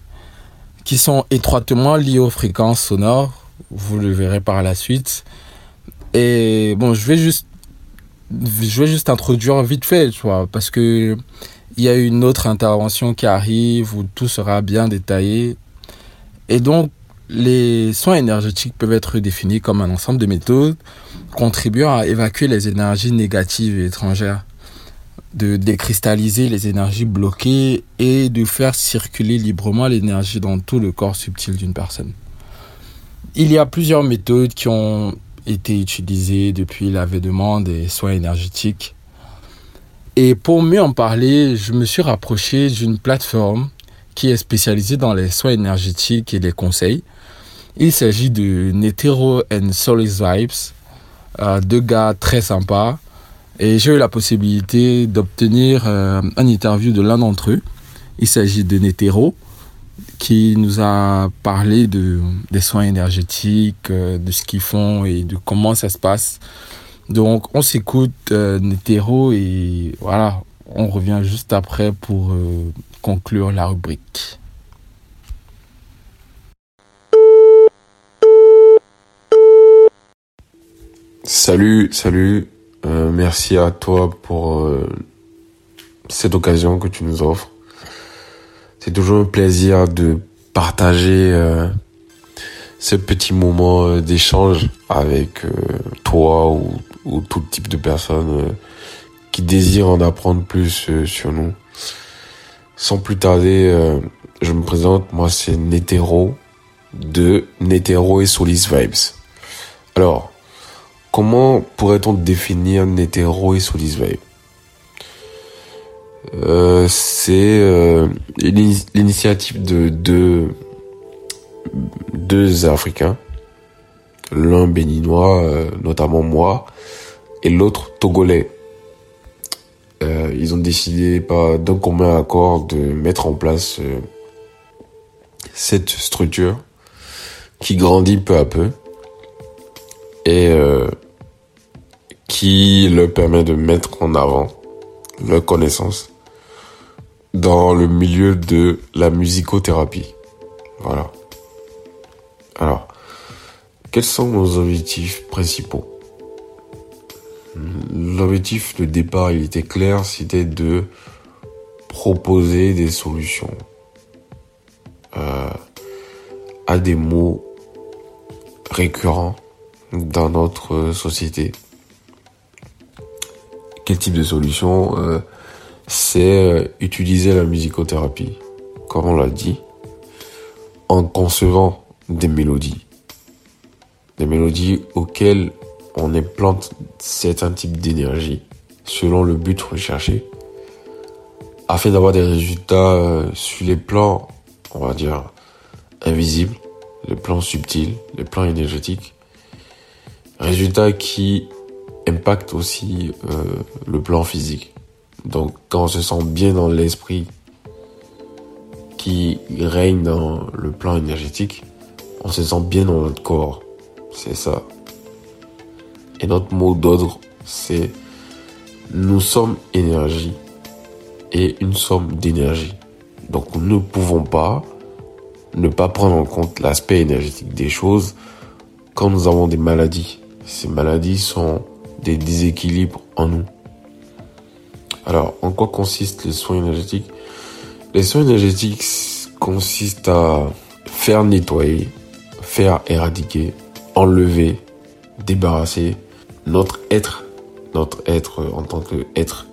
qui sont étroitement liés aux fréquences sonores. Vous le verrez par la suite. Et bon, je vais juste, je vais juste introduire vite fait, tu vois, parce que il y a une autre intervention qui arrive où tout sera bien détaillé. Et donc, les soins énergétiques peuvent être définis comme un ensemble de méthodes contribuant à évacuer les énergies négatives et étrangères, de décristalliser les énergies bloquées et de faire circuler librement l'énergie dans tout le corps subtil d'une personne. Il y a plusieurs méthodes qui ont été utilisées depuis l'avènement des soins énergétiques. Et pour mieux en parler, je me suis rapproché d'une plateforme qui est spécialisée dans les soins énergétiques et les conseils. Il s'agit de Netero and Solis Vibes, euh, deux gars très sympas. Et j'ai eu la possibilité d'obtenir euh, un interview de l'un d'entre eux. Il s'agit de Netero, qui nous a parlé de, des soins énergétiques, euh, de ce qu'ils font et de comment ça se passe. Donc, on s'écoute Netero et voilà, on revient juste après pour conclure la rubrique. Salut, salut. Euh, merci à toi pour euh, cette occasion que tu nous offres. C'est toujours un plaisir de partager euh, ce petit moment d'échange avec toi ou, ou tout type de personnes qui désirent en apprendre plus sur nous. Sans plus tarder, je me présente. Moi, c'est Netero de Netero et Solis Vibes. Alors, Comment pourrait-on définir Netero et Solis euh, C'est euh, l'ini- l'initiative de deux, Africains, l'un béninois, euh, notamment moi, et l'autre togolais. Ils ont décidé par d'un commun accord de mettre en place cette structure qui grandit peu à peu et qui leur permet de mettre en avant leurs connaissances dans le milieu de la musicothérapie. Voilà. Alors, quels sont nos objectifs principaux? L'objectif de départ, il était clair, c'était de proposer des solutions euh, à des mots récurrents dans notre société. Quel type de solution Euh, C'est euh, utiliser la musicothérapie, comme on l'a dit, en concevant des mélodies. Des mélodies auxquelles on implante certains types d'énergie selon le but recherché, afin d'avoir des résultats euh, sur les plans, on va dire, invisibles, les plans subtils, les plans énergétiques, résultats qui impactent aussi euh, le plan physique. Donc quand on se sent bien dans l'esprit qui règne dans le plan énergétique, on se sent bien dans notre corps. C'est ça. Et notre mot d'ordre, c'est nous sommes énergie et une somme d'énergie. Donc nous ne pouvons pas ne pas prendre en compte l'aspect énergétique des choses quand nous avons des maladies. Ces maladies sont des déséquilibres en nous. Alors, en quoi consistent les soins énergétiques? Les soins énergétiques consistent à faire nettoyer, faire éradiquer, enlever, débarrasser notre être, notre être en tant qu'être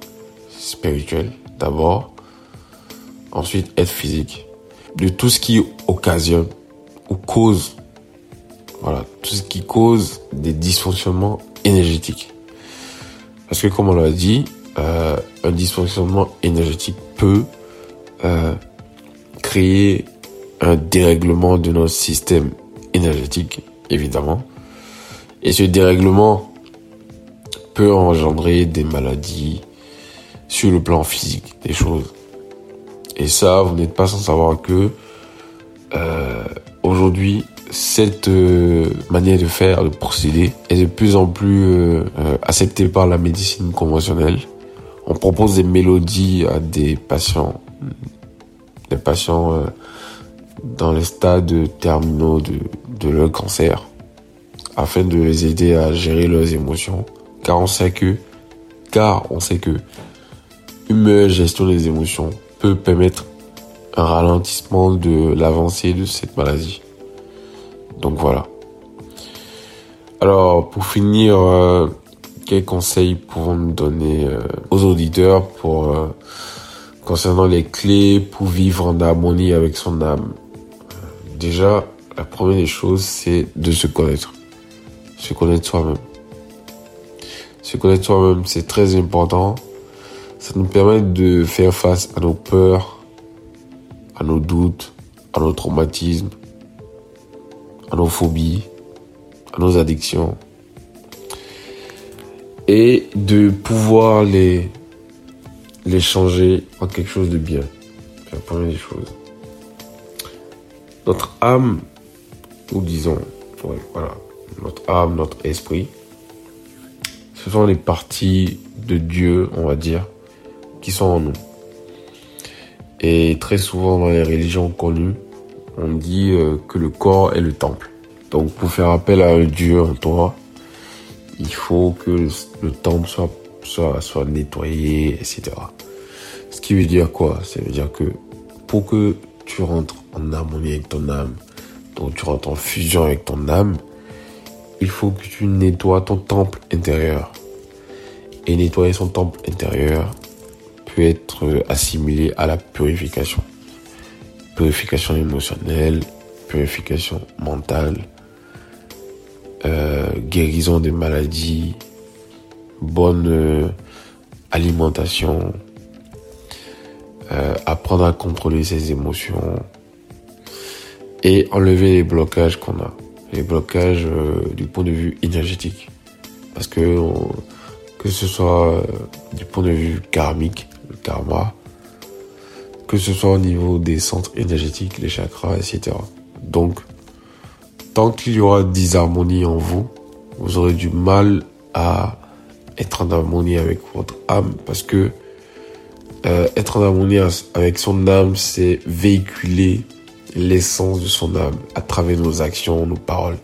spirituel d'abord, ensuite être physique, de tout ce qui occasionne ou cause, voilà, tout ce qui cause des dysfonctionnements énergétiques. Parce que comme on l'a dit, euh, un dysfonctionnement énergétique peut euh, créer un dérèglement de notre système énergétique, évidemment. Et ce dérèglement peut engendrer des maladies sur le plan physique des choses. Et ça, vous n'êtes pas sans savoir que euh, aujourd'hui, cette euh, manière de faire, de procéder, est de plus en plus euh, euh, acceptée par la médecine conventionnelle. On propose des mélodies à des patients, des patients dans les stades terminaux de, de leur cancer, afin de les aider à gérer leurs émotions. Car on sait que, car on sait que une meilleure gestion des émotions peut permettre un ralentissement de l'avancée de cette maladie. Donc voilà. Alors, pour finir, euh, quels conseils pouvons-nous donner euh, aux auditeurs pour euh, concernant les clés pour vivre en harmonie avec son âme? Déjà, la première des choses, c'est de se connaître. Se connaître soi-même. Se connaître soi-même, c'est très important. Ça nous permet de faire face à nos peurs, à nos doutes, à nos traumatismes, à nos phobies, à nos addictions. Et de pouvoir les, les changer en quelque chose de bien. La première des choses. Notre âme, ou disons, voilà, notre âme, notre esprit, ce sont les parties de Dieu, on va dire, qui sont en nous. Et très souvent dans les religions connues, on dit euh, que le corps est le temple. Donc pour faire appel à un Dieu en toi, il faut que le, le temple soit, soit, soit nettoyé, etc. Ce qui veut dire quoi? Ça veut dire que pour que tu rentres en harmonie avec ton âme, donc tu rentres en fusion avec ton âme, il faut que tu nettoies ton temple intérieur. Et nettoyer son temple intérieur peut être assimilé à la purification. Purification émotionnelle, purification mentale, euh, guérison des maladies, bonne euh, alimentation, euh, apprendre à contrôler ses émotions et enlever les blocages qu'on a. Les blocages du point de vue énergétique. Parce que que ce soit du point de vue karmique, le karma, que ce soit au niveau des centres énergétiques, les chakras, etc. Donc, tant qu'il y aura disharmonie en vous, vous aurez du mal à être en harmonie avec votre âme parce que euh, être en harmonie avec son âme, c'est véhiculer l'essence de son âme à travers nos actions, nos paroles.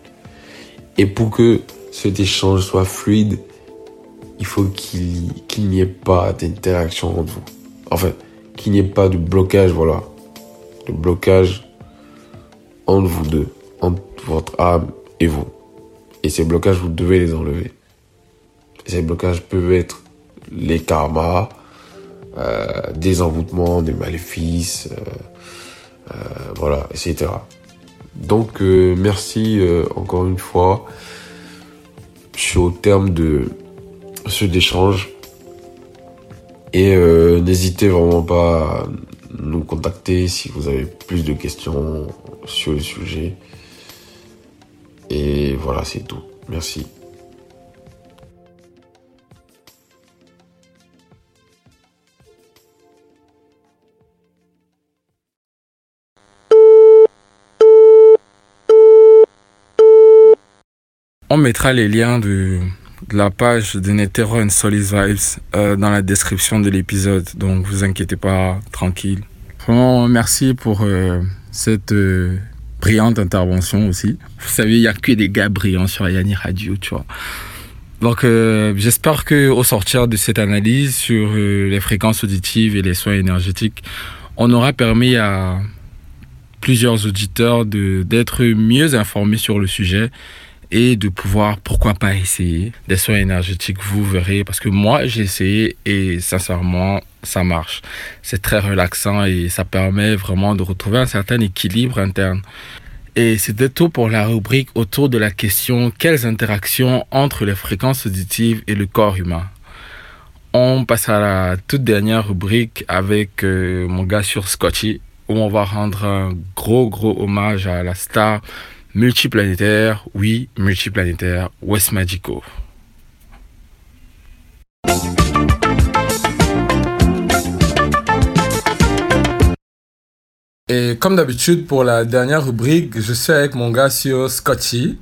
Et pour que cet échange soit fluide, il faut qu'il qu'il n'y ait pas d'interaction entre vous. Enfin, qu'il n'y ait pas de blocage, voilà. De blocage entre vous deux, entre votre âme et vous. Et ces blocages, vous devez les enlever. Ces blocages peuvent être les karmas, euh, des envoûtements, des maléfices, euh, euh, voilà, etc. Donc, merci encore une fois. Je suis au terme de ce d'échange. Et euh, n'hésitez vraiment pas à nous contacter si vous avez plus de questions sur le sujet. Et voilà, c'est tout. Merci. On mettra les liens de, la page de Netero and Solis Vibes euh, dans la description de l'épisode. Donc, vous inquiétez pas, tranquille. Vraiment, merci pour euh, cette euh, brillante intervention aussi. Vous savez, il n'y a que des gars brillants sur Yanni Radio, tu vois. Donc, j'espère que au sortir de cette analyse sur les fréquences auditives et les soins énergétiques, on aura permis à plusieurs auditeurs d'être mieux informés sur le sujet et de pouvoir, pourquoi pas essayer des soins énergétiques, vous verrez, parce que moi j'ai essayé et sincèrement ça marche. C'est très relaxant et ça permet vraiment de retrouver un certain équilibre interne. Et c'était tout pour la rubrique autour de la question quelles interactions entre les fréquences auditives et le corps humain? On passe à la toute dernière rubrique avec euh, mon gars sur Scotchy, où on va rendre un gros gros hommage à la star multiplanétaire, oui, multiplanétaire, West Magico. Et comme d'habitude, pour la dernière rubrique, je suis avec mon gars sur Scotchy.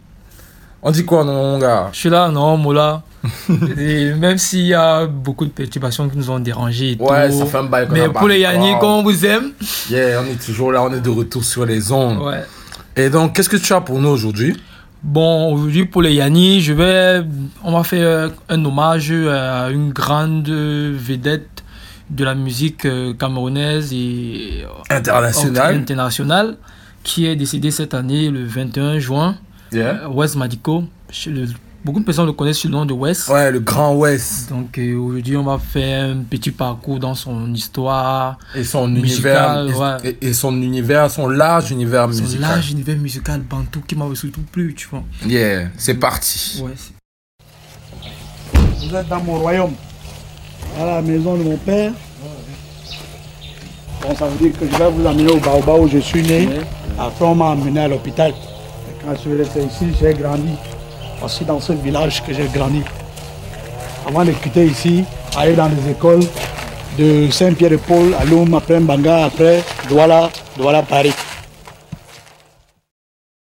On dit quoi, non, mon gars? Je suis là, non, Moula. et même s'il y a beaucoup de perturbations qui nous ont dérangés et Ouais, tout. ça fait un bail Mais a pour les Yannick, Wow. on vous aime. Yeah, on est toujours là, on est de retour sur les ondes. Ouais. Et donc, qu'est-ce que tu as pour nous aujourd'hui? Bon, aujourd'hui pour les Yanni, je vais, on va faire euh, un hommage à une grande vedette de la musique euh, camerounaise et euh, Internationale. internationale qui est décédée cette année le 21 juin. Yeah. Wes Madico. Je- le- beaucoup de personnes le connaissent sous le nom de Wes. Ouais, le grand Wes. Donc euh, aujourd'hui, on va faire un petit parcours dans son histoire. Et son musicale, univers, ouais. et, et son univers, son large univers Son musical. large univers musical bantou qui m'a surtout plu, tu vois. Yeah, c'est parti. Ouais, Vous êtes dans mon royaume, à la maison de mon père. Bon, ça veut dire que je vais vous amener au Baoba où je suis né. Après, on m'a amené à l'hôpital. Et Quand je suis resté ici, j'ai grandi. Aussi dans ce village que j'ai grandi. Avant de quitter ici, aller dans les écoles de Saint-Pierre-de-Paul, à Loum, après Mbanga, après Douala, Douala, Paris.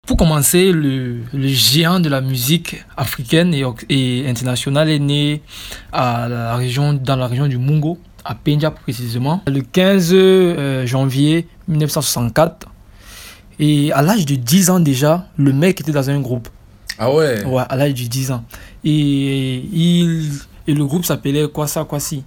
Pour commencer, le, le géant de la musique africaine et, et internationale est né à la région, dans la région du Mungo, à Penja précisément, le 15 euh, janvier 1964. Et à l'âge de 10 ans déjà, le mec était dans un groupe. Ah ouais Ouais, à l'âge de 10 ans. Et, il, et le groupe s'appelait Quoi ça, quoi si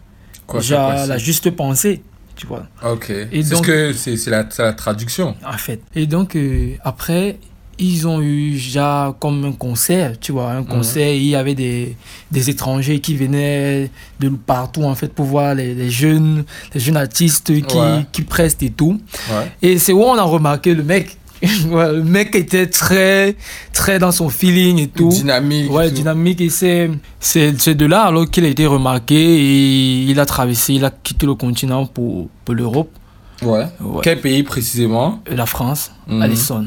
Quoi ça, Genre, quoi si. la juste pensée, tu vois. Ok. Et C'est donc- ce que c'est c'est la, la traduction. en fait. Et donc, euh, après, ils ont eu déjà comme un concert, tu vois, un concert, il y avait des, des étrangers qui venaient de partout, en fait, pour voir les, les jeunes, les jeunes artistes qui, Ouais. qui prestent et tout. Ouais. Et c'est où on a remarqué le mec. Ouais, le mec était très, très dans son feeling et tout. Dynamique. Ouais, tout. dynamique. Et c'est, c'est, de là alors qu'il a été remarqué et il a traversé, il a quitté le continent pour, pour l'Europe, Ouais. Ouais. Quel pays précisément? La France, Mhm. Allison.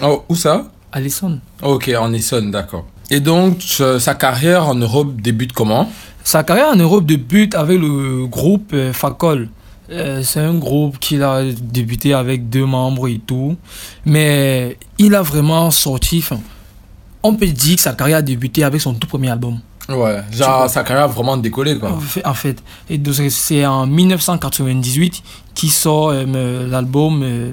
Oh, Où ça? Allison. Ok, en Essonne, d'accord. Et donc, sa carrière en Europe débute comment? Sa carrière en Europe débute avec le groupe euh, Facol. Euh, c'est un groupe qu'il a débuté avec deux membres et tout. Mais il a vraiment sorti. On peut dire que sa carrière a débuté avec son tout premier album. Ouais, genre sa carrière a vraiment décollé quoi. En fait- En fait. Et donc, c'est en 1998 qu'il sort euh, l'album euh,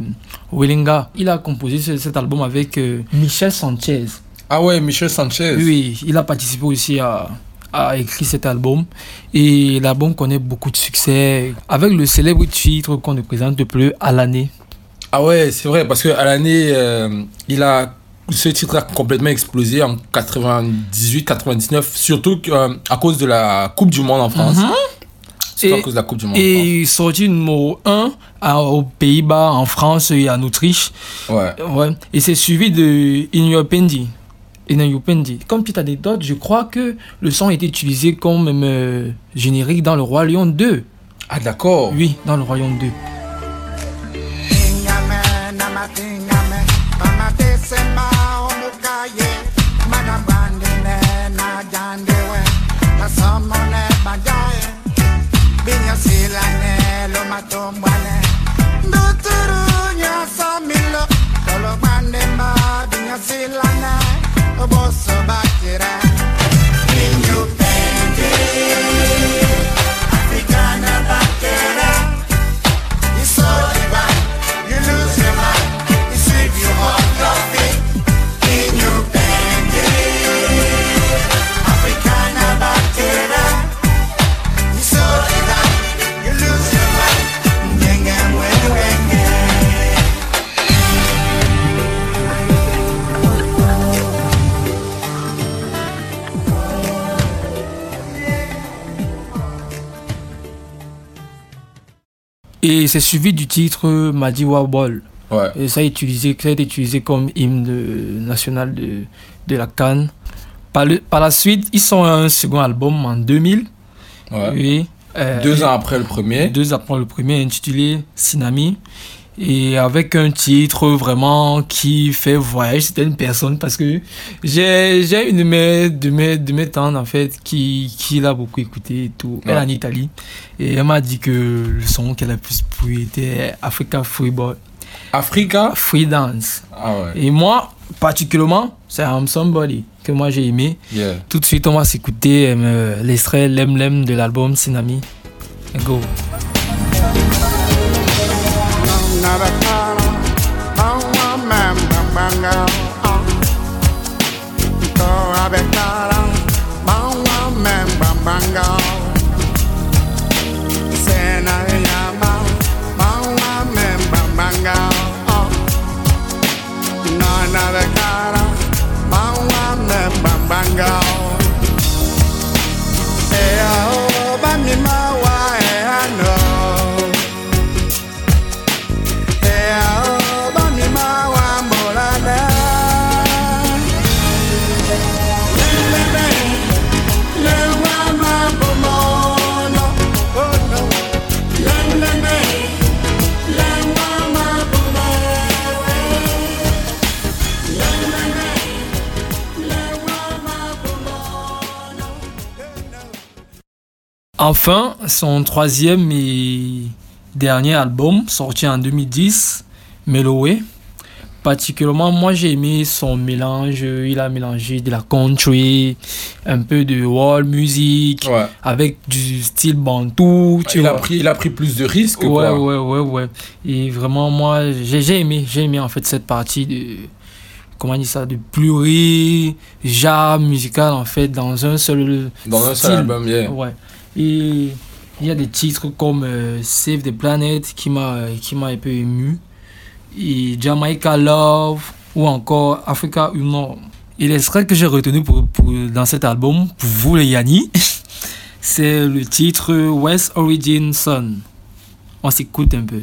Wellinga. Il a composé ce- cet album avec euh, Michel Sanchez. Ah ouais, Michel Sanchez. Oui, il a participé aussi à, à écrire cet album. Et l'album connaît beaucoup de succès avec le célèbre titre qu'on ne présente plus à l'année. Ah ouais, c'est vrai, parce qu'à l'année, euh, il a. Ce titre a complètement explosé en 98-99, surtout euh, à cause de la Coupe du Monde en France. Surtout à Et- cause de la Coupe du Monde. Et sorti numéro 1 à- aux Pays-Bas, en France et en Autriche. Ouais. Ouais. Et c'est suivi de In Your Pendi. In Your Pendi. Comme petite anecdote, je crois que le son a été utilisé comme euh, générique dans Le Roi Lion 2. Ah d'accord. Oui, dans Le Roi Lion 2. C'est suivi du titre Madiwa Ball. Ouais. Et ça a, utilisé, ça a été utilisé comme hymne national de, de la Cannes. Par, le- par la suite, ils sont un second album en 2000. Ouais. Oui. Euh, Deux ans après le premier. Deux ans après le premier, intitulé Sinami. Et avec un titre vraiment qui fait voyager certaines personnes parce que j'ai j'ai une de mes, de mes, de mes tantes en fait qui, qui l'a beaucoup écouté et tout. Elle est Ouais. en Italie. Et elle m'a dit que le son qu'elle a plus pris était Africa Freeboy. Africa? Free Dance. Ah ouais. Et moi, particulièrement, c'est I'm Somebody que moi j'ai aimé. Yeah. Tout de suite, on va s'écouter euh, l'extrait Lem Lem de l'album Sinami. Go. Cara, Enfin, son troisième et dernier album, sorti en 2010, Meloé, particulièrement, moi j'ai aimé son mélange. Il a mélangé de la country, un peu de world music, Ouais. avec du style bantou. Tu il, a pris, il a pris plus de risques. Ouais, quoi. ouais, ouais, ouais. Et vraiment, moi, j'ai aimé, j'ai aimé en fait cette partie de, comment on dit ça, de pluri, jam musical en fait, dans un seul Dans un seul album, yeah. Ouais. Et il y a des titres comme euh, Save the Planet qui m'a qui m'a un peu ému, et Jamaica Love, ou encore Africa Uno. Et l'extrait que j'ai retenu pour, pour- dans cet album, pour vous les Yanni, c'est le titre West Origin Son. On s'écoute un peu.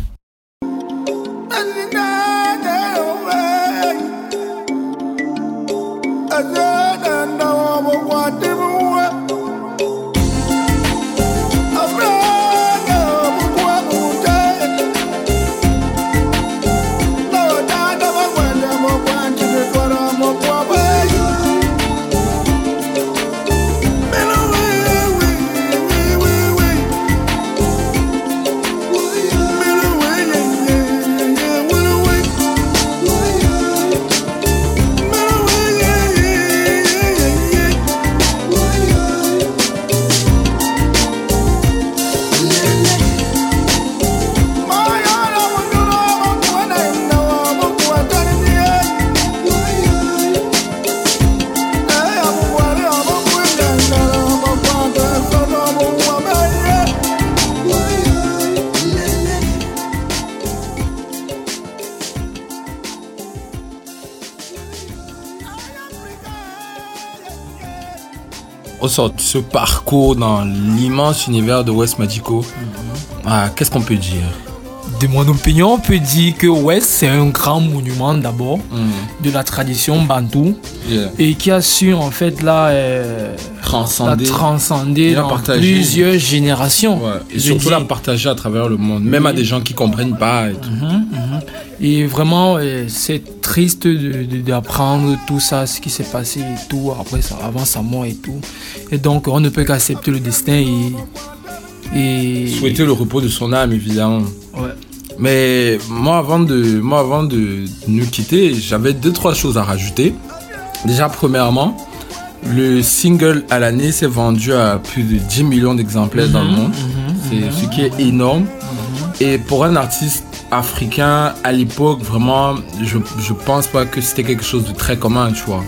Ce parcours dans l'immense univers de West Magico, ah, qu'est-ce qu'on peut dire? De mon opinion, on peut dire que West, c'est un grand monument d'abord Mm. de la tradition bantou Yeah. et qui a su en fait là euh, Transcender. la transcender dans plusieurs générations. Et surtout dis. la partager à travers le monde, même à des gens qui comprennent pas. Et tout. Mhm, mhm. Et vraiment, euh, c'est triste d'apprendre tout ça, ce qui s'est passé et tout, après ça, avant sa mort et tout. Et donc, on ne peut qu'accepter le destin et. et Souhaiter le repos de son âme, évidemment. Ouais. Mais moi, avant de, moi, avant de nous quitter, j'avais deux, trois choses à rajouter. Déjà, premièrement, le single à l'année s'est vendu à plus de 10 millions d'exemplaires dans le Mhm, monde. mhm, C'est mhm. ce qui est énorme. Et pour un artiste africain, à l'époque, vraiment, je, je pense pas que c'était quelque chose de très commun, tu vois.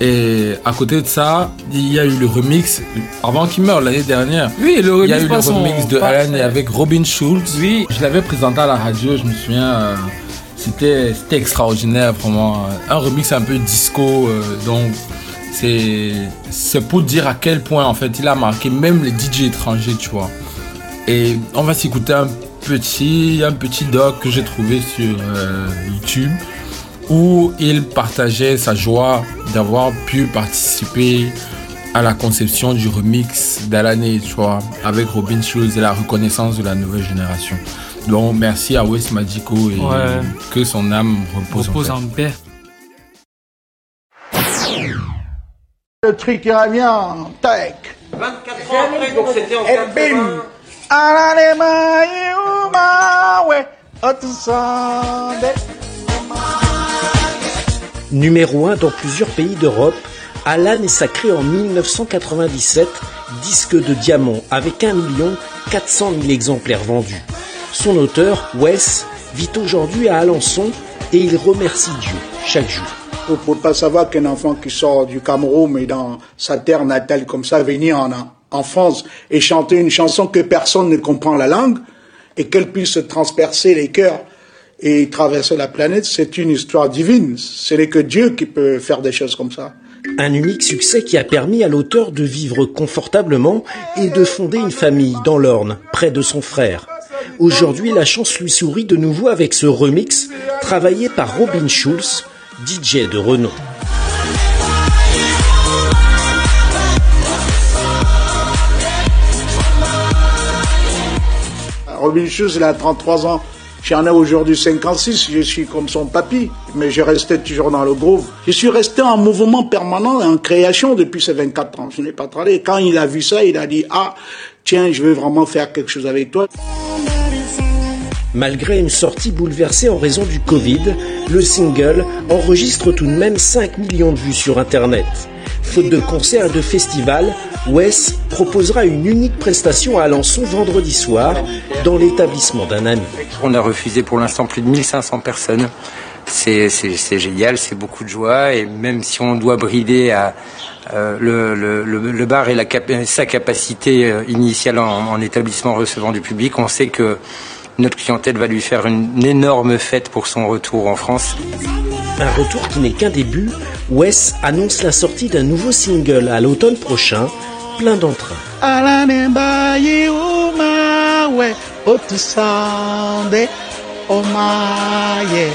Et à côté de ça, il y a eu le remix, avant qu'il meure l'année dernière. Oui, le Il y a remix eu le remix de Alan et avec Robin Schulz. Oui. Je l'avais présenté à la radio, je me souviens. euh, c'était extraordinaire, vraiment. Un remix un peu disco, euh, donc c'est c'est pour dire à quel point en fait il a marqué même les DJ étrangers, tu vois. Et on va s'écouter un petit, un petit doc que j'ai trouvé sur euh, YouTube où il partageait sa joie d'avoir pu participer à la conception du remix d'Alané, tu vois, avec Robin Schulz et la reconnaissance de la nouvelle génération. Donc merci à Wes Magico et que son âme repose, en, paix. en paix. Le truc iranien, tech. 24 ans donc c'était en 80. Numéro 1 dans plusieurs pays d'Europe, Alan est sacré en 1997 disque de diamant avec 1 400 000 exemplaires vendus. Son auteur, Wes, vit aujourd'hui à Alençon et il remercie Dieu chaque jour. Pour ne pas savoir qu'un enfant qui sort du Cameroun mais dans sa terre natale comme ça, venir en, un en France et chanter une chanson que personne ne comprend la langue et qu'elle puisse transpercer les cœurs et traverser la planète, c'est une histoire divine. Ce n'est que Dieu qui peut faire des choses comme ça. Un unique succès qui a permis à l'auteur de vivre confortablement et de fonder une famille dans l'Orne, près de son frère. Aujourd'hui, la chance lui sourit de nouveau avec ce remix travaillé par Robin Schulz, DJ de renom. Il a 33 ans. J'en ai aujourd'hui 56, je suis comme son papy, mais je restais toujours dans le groove. Je suis resté en mouvement permanent et en création depuis ces 24 ans. Je n'ai pas travaillé. Quand il a vu ça, il a dit, ah, tiens, je veux vraiment faire quelque chose avec toi. Malgré une sortie bouleversée en raison du Covid, le single enregistre tout de même 5 millions de vues sur Internet. Faute de concerts et de festivals, Wes proposera une unique prestation à Alençon vendredi soir dans l'établissement d'un ami. On a refusé pour l'instant plus de 1500 personnes. C'est génial, c'est beaucoup de joie et même si on doit brider à euh, le, bar et sa capacité euh, initiale en établissement recevant du public, on sait que notre clientèle va lui faire une énorme fête pour son retour en France. Un retour qui n'est qu'un début, Wes annonce la sortie d'un nouveau single à l'automne prochain, plein d'entrain. Omaye.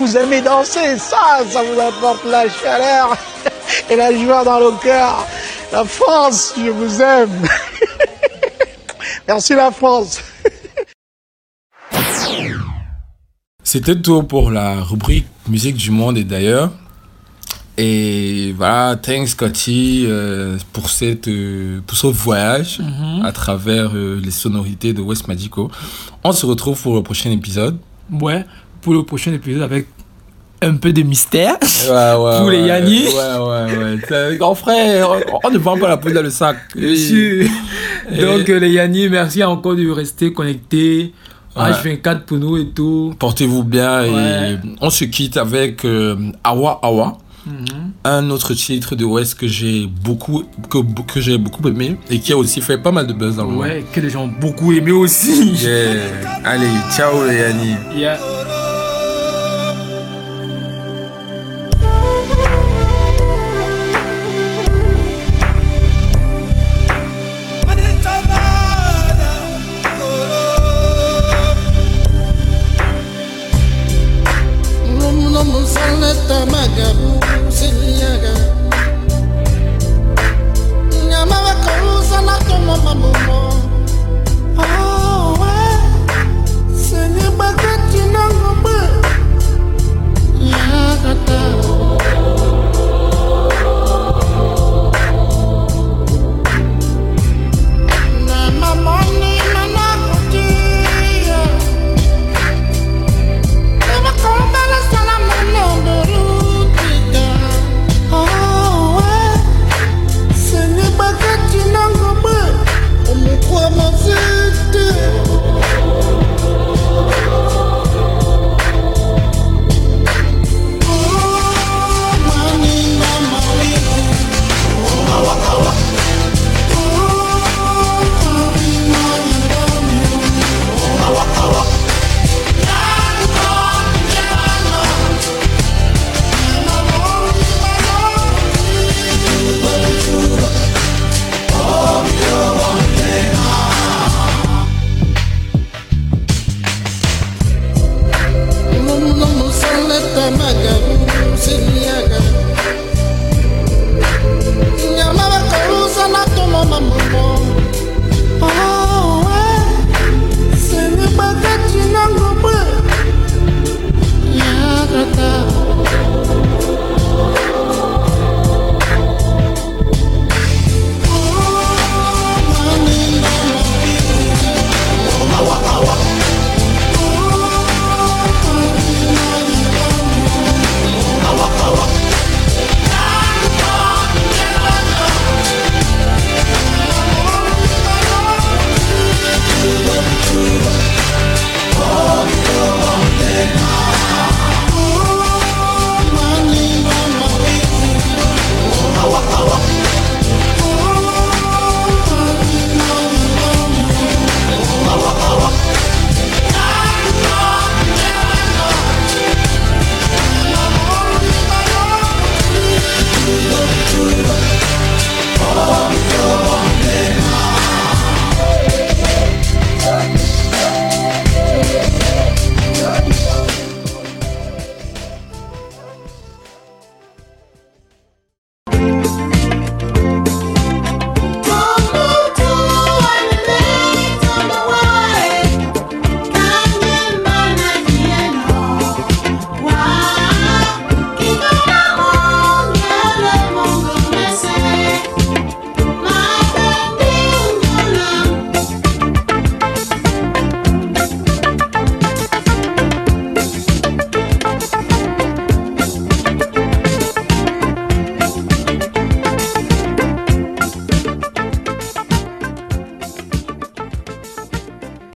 Vous aimez danser, ça, ça vous apporte la chaleur et la joie dans le cœur. La France, je vous aime. Merci la France. C'était tout pour la rubrique musique du monde et d'ailleurs. Et voilà, thanks Scotty euh, pour, cette, euh, pour ce voyage Mhm. à travers euh, les sonorités de West Magico. On se retrouve pour le prochain épisode. Ouais, pour le prochain épisode avec un peu de mystère. Ouais, ouais, Pour les Yannis. Ouais, ouais, ouais. Grand frère, on ne vend pas la poule dans le sac. Et- Donc, les Yannis, merci encore de rester connectés. Ouais. H24 pour nous et tout. Portez-vous bien Ouais. et on se quitte avec euh, Awa Awa. Mhm. Un autre titre de West que j'ai beaucoup, que, que j'ai beaucoup aimé et qui a aussi fait pas mal de buzz dans le monde. Ouais, que les gens ont beaucoup aimé aussi. Yeah. Allez, ciao les Yannis. Yeah.